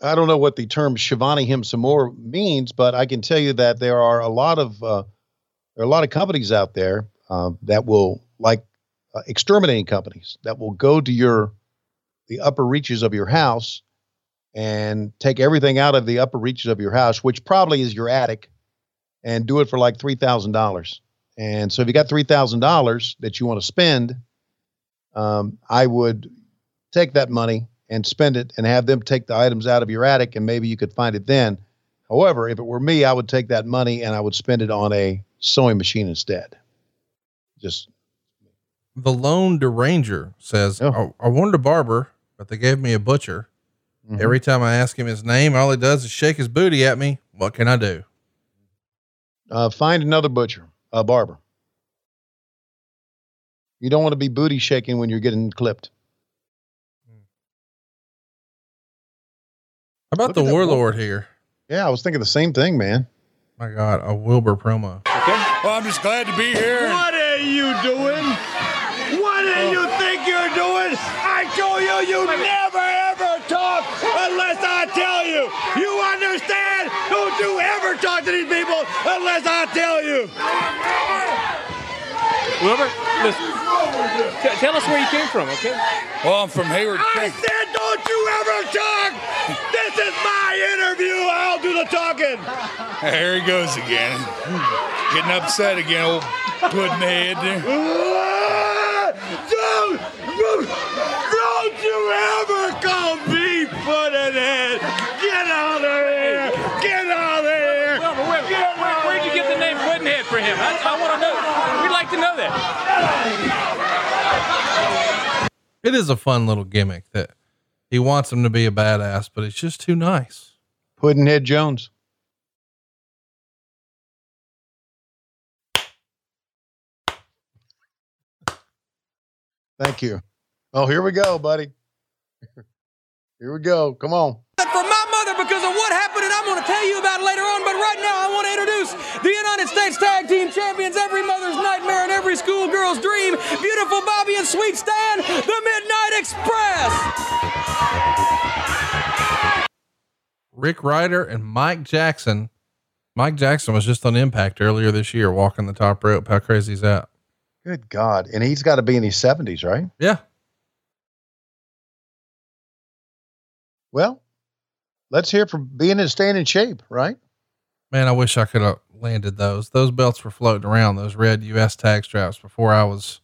I don't know what the term Schiavone him some more means, but I can tell you that there are a lot of uh, there are a lot of companies out there uh, that will like uh, exterminating companies that will go to your the upper reaches of your house and take everything out of the upper reaches of your house, which probably is your attic, and do it for like three thousand dollars. And so, if you got three thousand dollars that you want to spend, um, I would take that money and spend it, and have them take the items out of your attic, and maybe you could find it then. However, if it were me, I would take that money and I would spend it on a sewing machine instead. Just The Lone Deranger says, I, I wanted a barber, but they gave me a butcher. Every time I ask him his name, all he does is shake his booty at me. What can I do? uh, find another butcher, a barber. You don't want to be booty shaking when you're getting clipped. How about Look the at warlord here? Yeah, I was thinking the same thing, man. My God, a Wilbur promo. Well, I'm just glad to be here. What are you doing? What do you oh. think you're doing? I told you you never ever talk unless I tell you. You understand? Don't you ever talk to these people unless I tell you. Wilbur, listen. T- tell us where you came from, okay? Well, I'm from Hayward. I said, don't you ever talk. This is my interview. I'll do the talking. There he goes again. Getting upset again, old pudding head. Don't, don't, don't you ever call me Puddinhead. Get out of here. Get out of here. Wilbur, where, where, where'd you get the name Puddinhead for him? I, I want to know. We'd like to know that. It is a fun little gimmick that he wants him to be a badass, but it's just too nice. Puddinhead Jones. Thank you. Oh, here we go, buddy. Here we go. Come on. from my mother because of what happened, and I'm going to tell you about it later on. But right now, I want to introduce the United States Tag Team Champions, every schoolgirl's dream, beautiful Bobby and Sweet Stan, the Midnight Express. Rick Ryder and Mike Jackson. Mike Jackson was just on Impact earlier this year, walking the top rope. How crazy is that? Good God. And he's got to be in his 70s, right? Yeah. Well, let's hear from being in standing shape, right? Man, I wish I could have landed those. Those belts were floating around, those red US tag straps before I was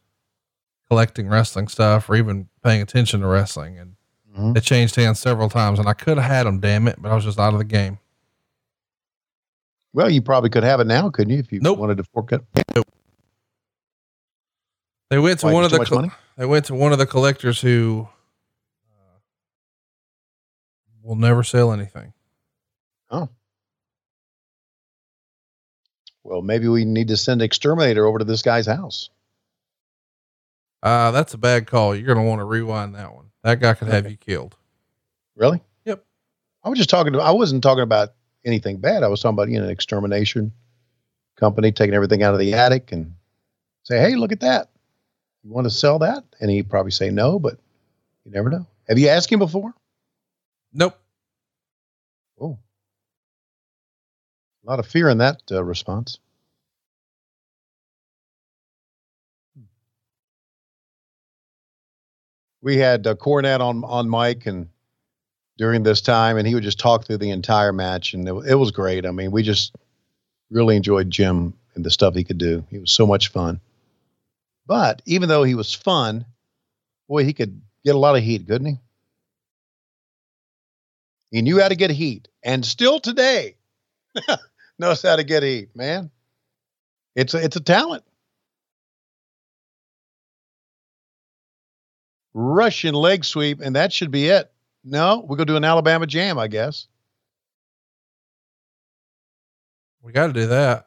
collecting wrestling stuff or even paying attention to wrestling. And they changed hands several times and I could have had them, damn it, but I was just out of the game. Well, you probably could have it now, couldn't you? If you wanted to fork it. They went to Why, one of the, money? they went to one of the collectors who uh, will never sell anything. Oh. Well, maybe we need to send exterminator over to this guy's house. Uh, that's a bad call. You're going to want to rewind that one. That guy could have you killed. Really? Yep. I was just talking to, I wasn't talking about anything bad. I was talking about, you know, an extermination company taking everything out of the attic and say, Hey, look at that. You want to sell that? And he'd probably say no, but you never know. Have you asked him before? Nope. A lot of fear in that uh, response. We had uh, Cornette on on mic and during this time, and he would just talk through the entire match, and it, it was great. I mean, we just really enjoyed Jim and the stuff he could do. He was so much fun. But even though he was fun, boy, he could get a lot of heat, couldn't he? He knew how to get heat, and still today knows how to get heat, man. It's a, it's a talent. Russian leg sweep, and that should be it. No, we're gonna do an Alabama jam, I guess. We got to do that.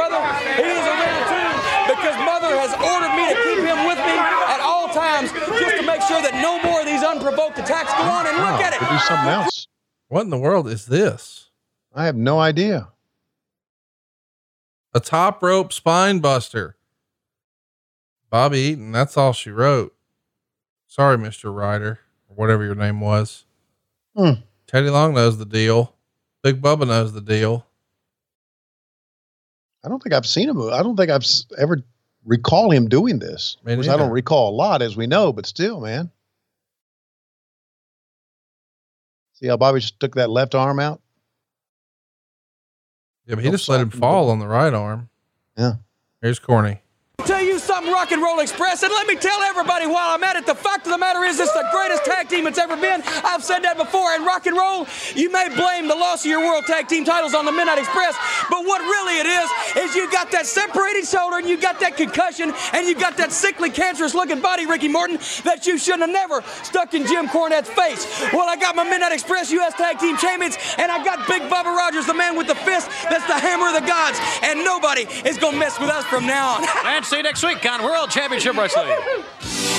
Mother, he is around too because Mother has ordered me to keep him with me at all times just to make sure that no more of these unprovoked attacks go on. And look at it. Do something else. What in the world is this? I have no idea. A top rope spine buster. Bobby Eaton, that's all she wrote. Sorry, Mr. Ryder, or whatever your name was. Hmm. Teddy Long knows the deal. Big Bubba knows the deal. I don't think I've seen him. I don't think I've ever recall him doing this. I don't recall a lot, as we know, but still, man. See how Bobby just took that left arm out? Yeah, but he just let him fall on the right arm. Yeah. Here's Corny. Tell you something, Rock and Roll Express, and let me tell everybody while I'm at it. The fact of the matter is, it's the greatest tag team it's ever been. I've said that before. And Rock and Roll, you may blame the loss of your World Tag Team titles on the Midnight Express, but what really it is is you got that separated shoulder, and you got that concussion, and you got that sickly, cancerous-looking body, Ricky Morton, that you shouldn't have never stuck in Jim Cornette's face. Well, I got my Midnight Express U.S. Tag Team champions, and I got Big Bubba Rogers, the man with the fist. That's the hammer of the gods, and nobody is gonna mess with us from now on. and see you next week on World Championship Wrestling.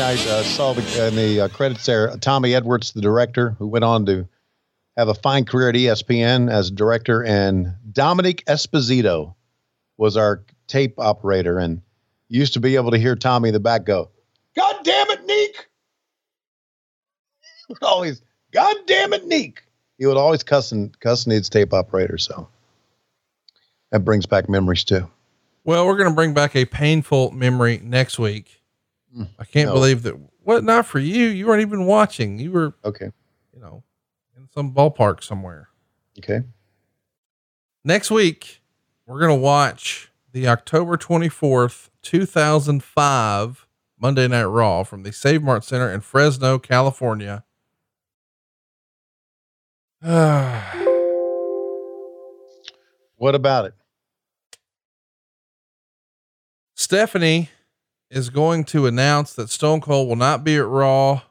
Interesting. I uh, saw the, in the uh, credits there, Tommy Edwards, the director, who went on to have a fine career at ESPN as director, and Dominic Esposito was our tape operator, and used to be able to hear Tommy in the back go, "God damn it, Neek!" Would always, "God damn it, Neek!" He would always cuss cussing cussing his tape operator. So that brings back memories too. Well, we're going to bring back a painful memory next week. I can't no. believe that. What? Not for you. You weren't even watching. You were Okay. you know, in some ballpark somewhere. Okay. Next week, we're going to watch the October 24th, 2005 Monday Night Raw from the Save Mart Center in Fresno, California. What about it? Stephanie is going to announce that Stone Cold will not be at Raw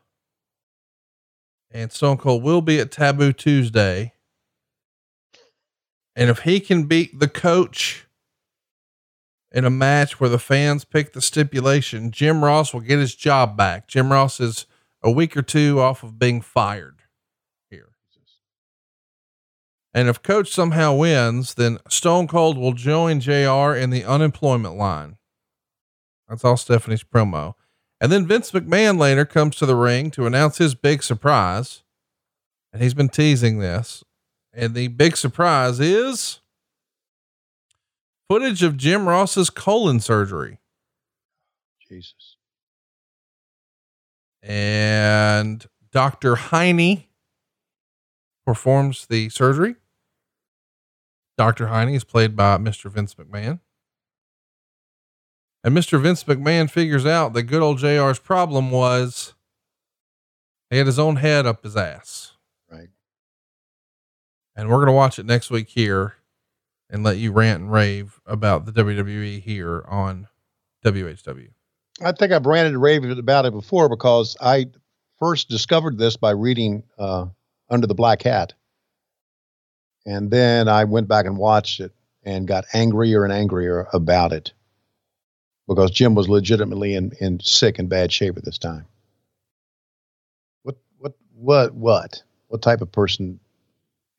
and Stone Cold will be at Taboo Tuesday. And if he can beat the coach in a match where the fans pick the stipulation, Jim Ross will get his job back. Jim Ross is a week or two off of being fired here. And if coach somehow wins, then Stone Cold will join JR in the unemployment line. That's all Stephanie's promo. And then Vince McMahon later comes to the ring to announce his big surprise. And he's been teasing this. And the big surprise is footage of Jim Ross's colon surgery. Jesus. And Dr. Heine performs the surgery. Dr. Heine is played by Mr. Vince McMahon. And Mr. Vince McMahon figures out that good old JR's problem was he had his own head up his ass. Right. And we're going to watch it next week here and let you rant and rave about the WWE here on WHW. I think I've ranted and raved about it before because I first discovered this by reading uh, Under the Black Hat. And then I went back and watched it and got angrier and angrier about it because Jim was legitimately in, in sick and bad shape at this time. What, what, what, what, what type of person?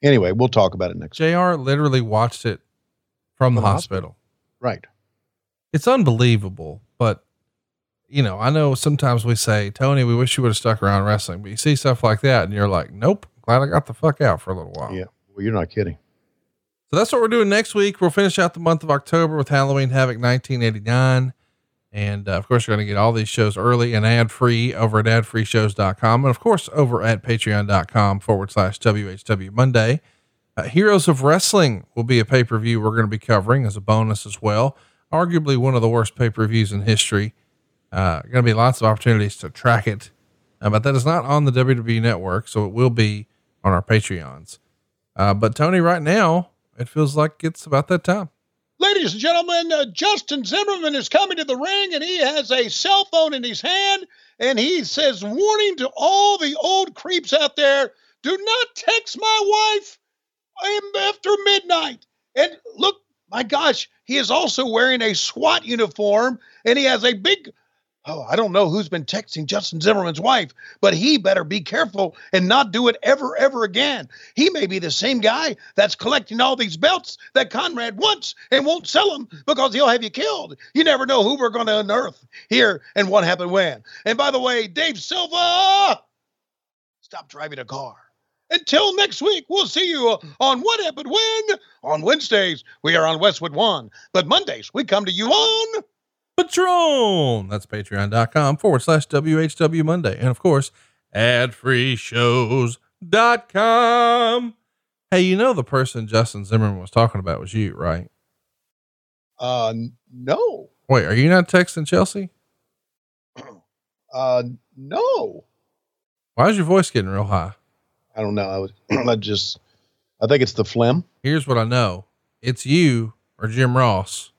Anyway, we'll talk about it next. JR literally watched it from the From the hospital. Right. It's unbelievable, but you know, I know sometimes we say, Tony, we wish you would have stuck around wrestling, but you see stuff like that and you're like, nope, glad I got the fuck out for a little while. Yeah. Well, you're not kidding. So that's what we're doing next week. We'll finish out the month of October with Halloween Havoc 1989. And uh, of course, you're going to get all these shows early and ad free over at adfreeshows.com. And of course, over at patreon.com forward slash WHW Monday. Uh, Heroes of Wrestling will be a pay per view we're going to be covering as a bonus as well. Arguably one of the worst pay per views in history. Uh, going to be lots of opportunities to track it Uh, but that is not on the WWE network. So it will be on our Patreons. Uh, but Tony, right now, it feels like it's about that time. Ladies and gentlemen, uh, Justin Zimmerman is coming to the ring and he has a cell phone in his hand and he says, Warning to all the old creeps out there do not text my wife after midnight. And look, my gosh, he is also wearing a SWAT uniform and he has a big Oh, I don't know who's been texting Justin Zimmerman's wife, but he better be careful and not do it ever, ever again. He may be the same guy that's collecting all these belts that Conrad wants and won't sell them because he'll have you killed. You never know who we're going to unearth here and what happened when. And by the way, Dave Silva, stop driving a car. Until next week, we'll see you on What Happened When. On Wednesdays, we are on Westwood One, but Mondays, we come to you on. Patreon. That's patreon.com forward slash WHW Monday. And of course, adfreeshows.com. Hey, you know, the person Justin Zimmerman was talking about was you, right? Uh, no. Wait, are you not texting Chelsea? Uh, no. Why is your voice getting real high? I don't know. I was, I just, I think it's the phlegm. Here's what I know it's you or Jim Ross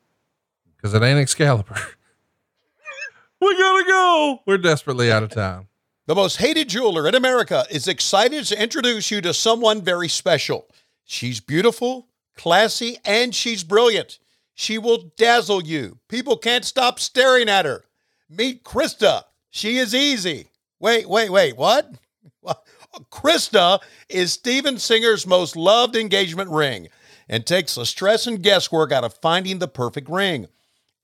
because it ain't Excalibur. we gotta go. We're desperately out of time. The most hated jeweler in America is excited to introduce you to someone very special. She's beautiful, classy, and she's brilliant. She will dazzle you. People can't stop staring at her. Meet Krista. She is easy. Wait, wait, wait. What? Krista is Steven Singer's most loved engagement ring and takes the stress and guesswork out of finding the perfect ring.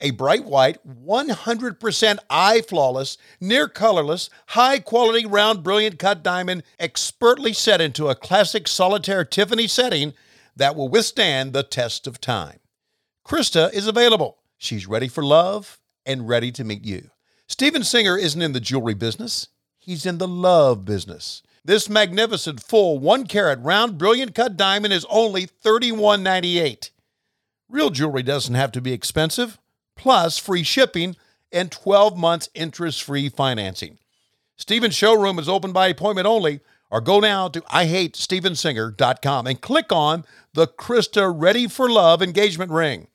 A bright white, 100% eye flawless, near colorless, high quality round brilliant cut diamond expertly set into a classic solitaire Tiffany setting that will withstand the test of time. Krista is available. She's ready for love and ready to meet you. Steven Singer isn't in the jewelry business, he's in the love business. This magnificent full one carat round brilliant cut diamond is only $31.98. Real jewelry doesn't have to be expensive, plus free shipping and 12 months interest free financing. Steven's showroom is open by appointment only, or go now to IHateStevenSinger.com and click on the Krista Ready for Love engagement ring.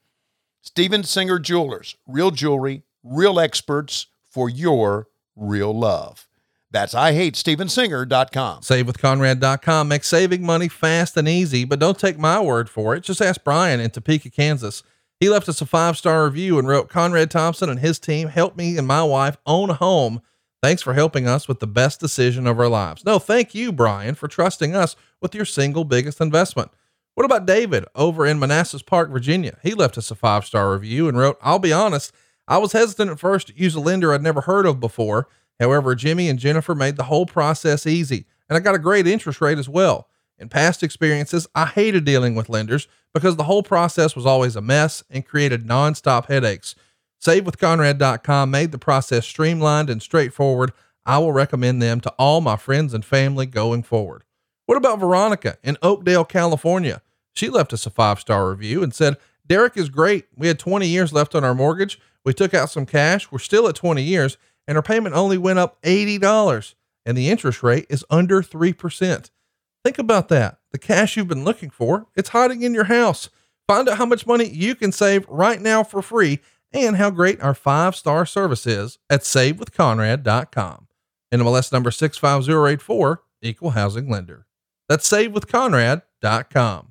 Steven Singer Jewelers, real jewelry, real experts for your real love. That's IHateStevenSinger.com. SaveWithConrad.com makes saving money fast and easy, but don't take my word for it. Just ask Brian in Topeka, Kansas. He left us a five star review and wrote Conrad Thompson and his team helped me and my wife own a home. Thanks for helping us with the best decision of our lives. No, thank you, Brian, for trusting us with your single biggest investment. What about David over in Manassas Park, Virginia? He left us a five star review and wrote, I'll be honest, I was hesitant at first to use a lender I'd never heard of before. However, Jimmy and Jennifer made the whole process easy, and I got a great interest rate as well. In past experiences, I hated dealing with lenders because the whole process was always a mess and created nonstop headaches. SaveWithConrad.com made the process streamlined and straightforward. I will recommend them to all my friends and family going forward. What about Veronica in Oakdale, California? She left us a five star review and said, Derek is great. We had 20 years left on our mortgage. We took out some cash. We're still at 20 years and our payment only went up $80 and the interest rate is under 3%. Think about that. The cash you've been looking for, it's hiding in your house. Find out how much money you can save right now for free and how great our five star service is at savewithconrad.com. NMLS number 65084, equal housing lender. That's savewithconrad.com.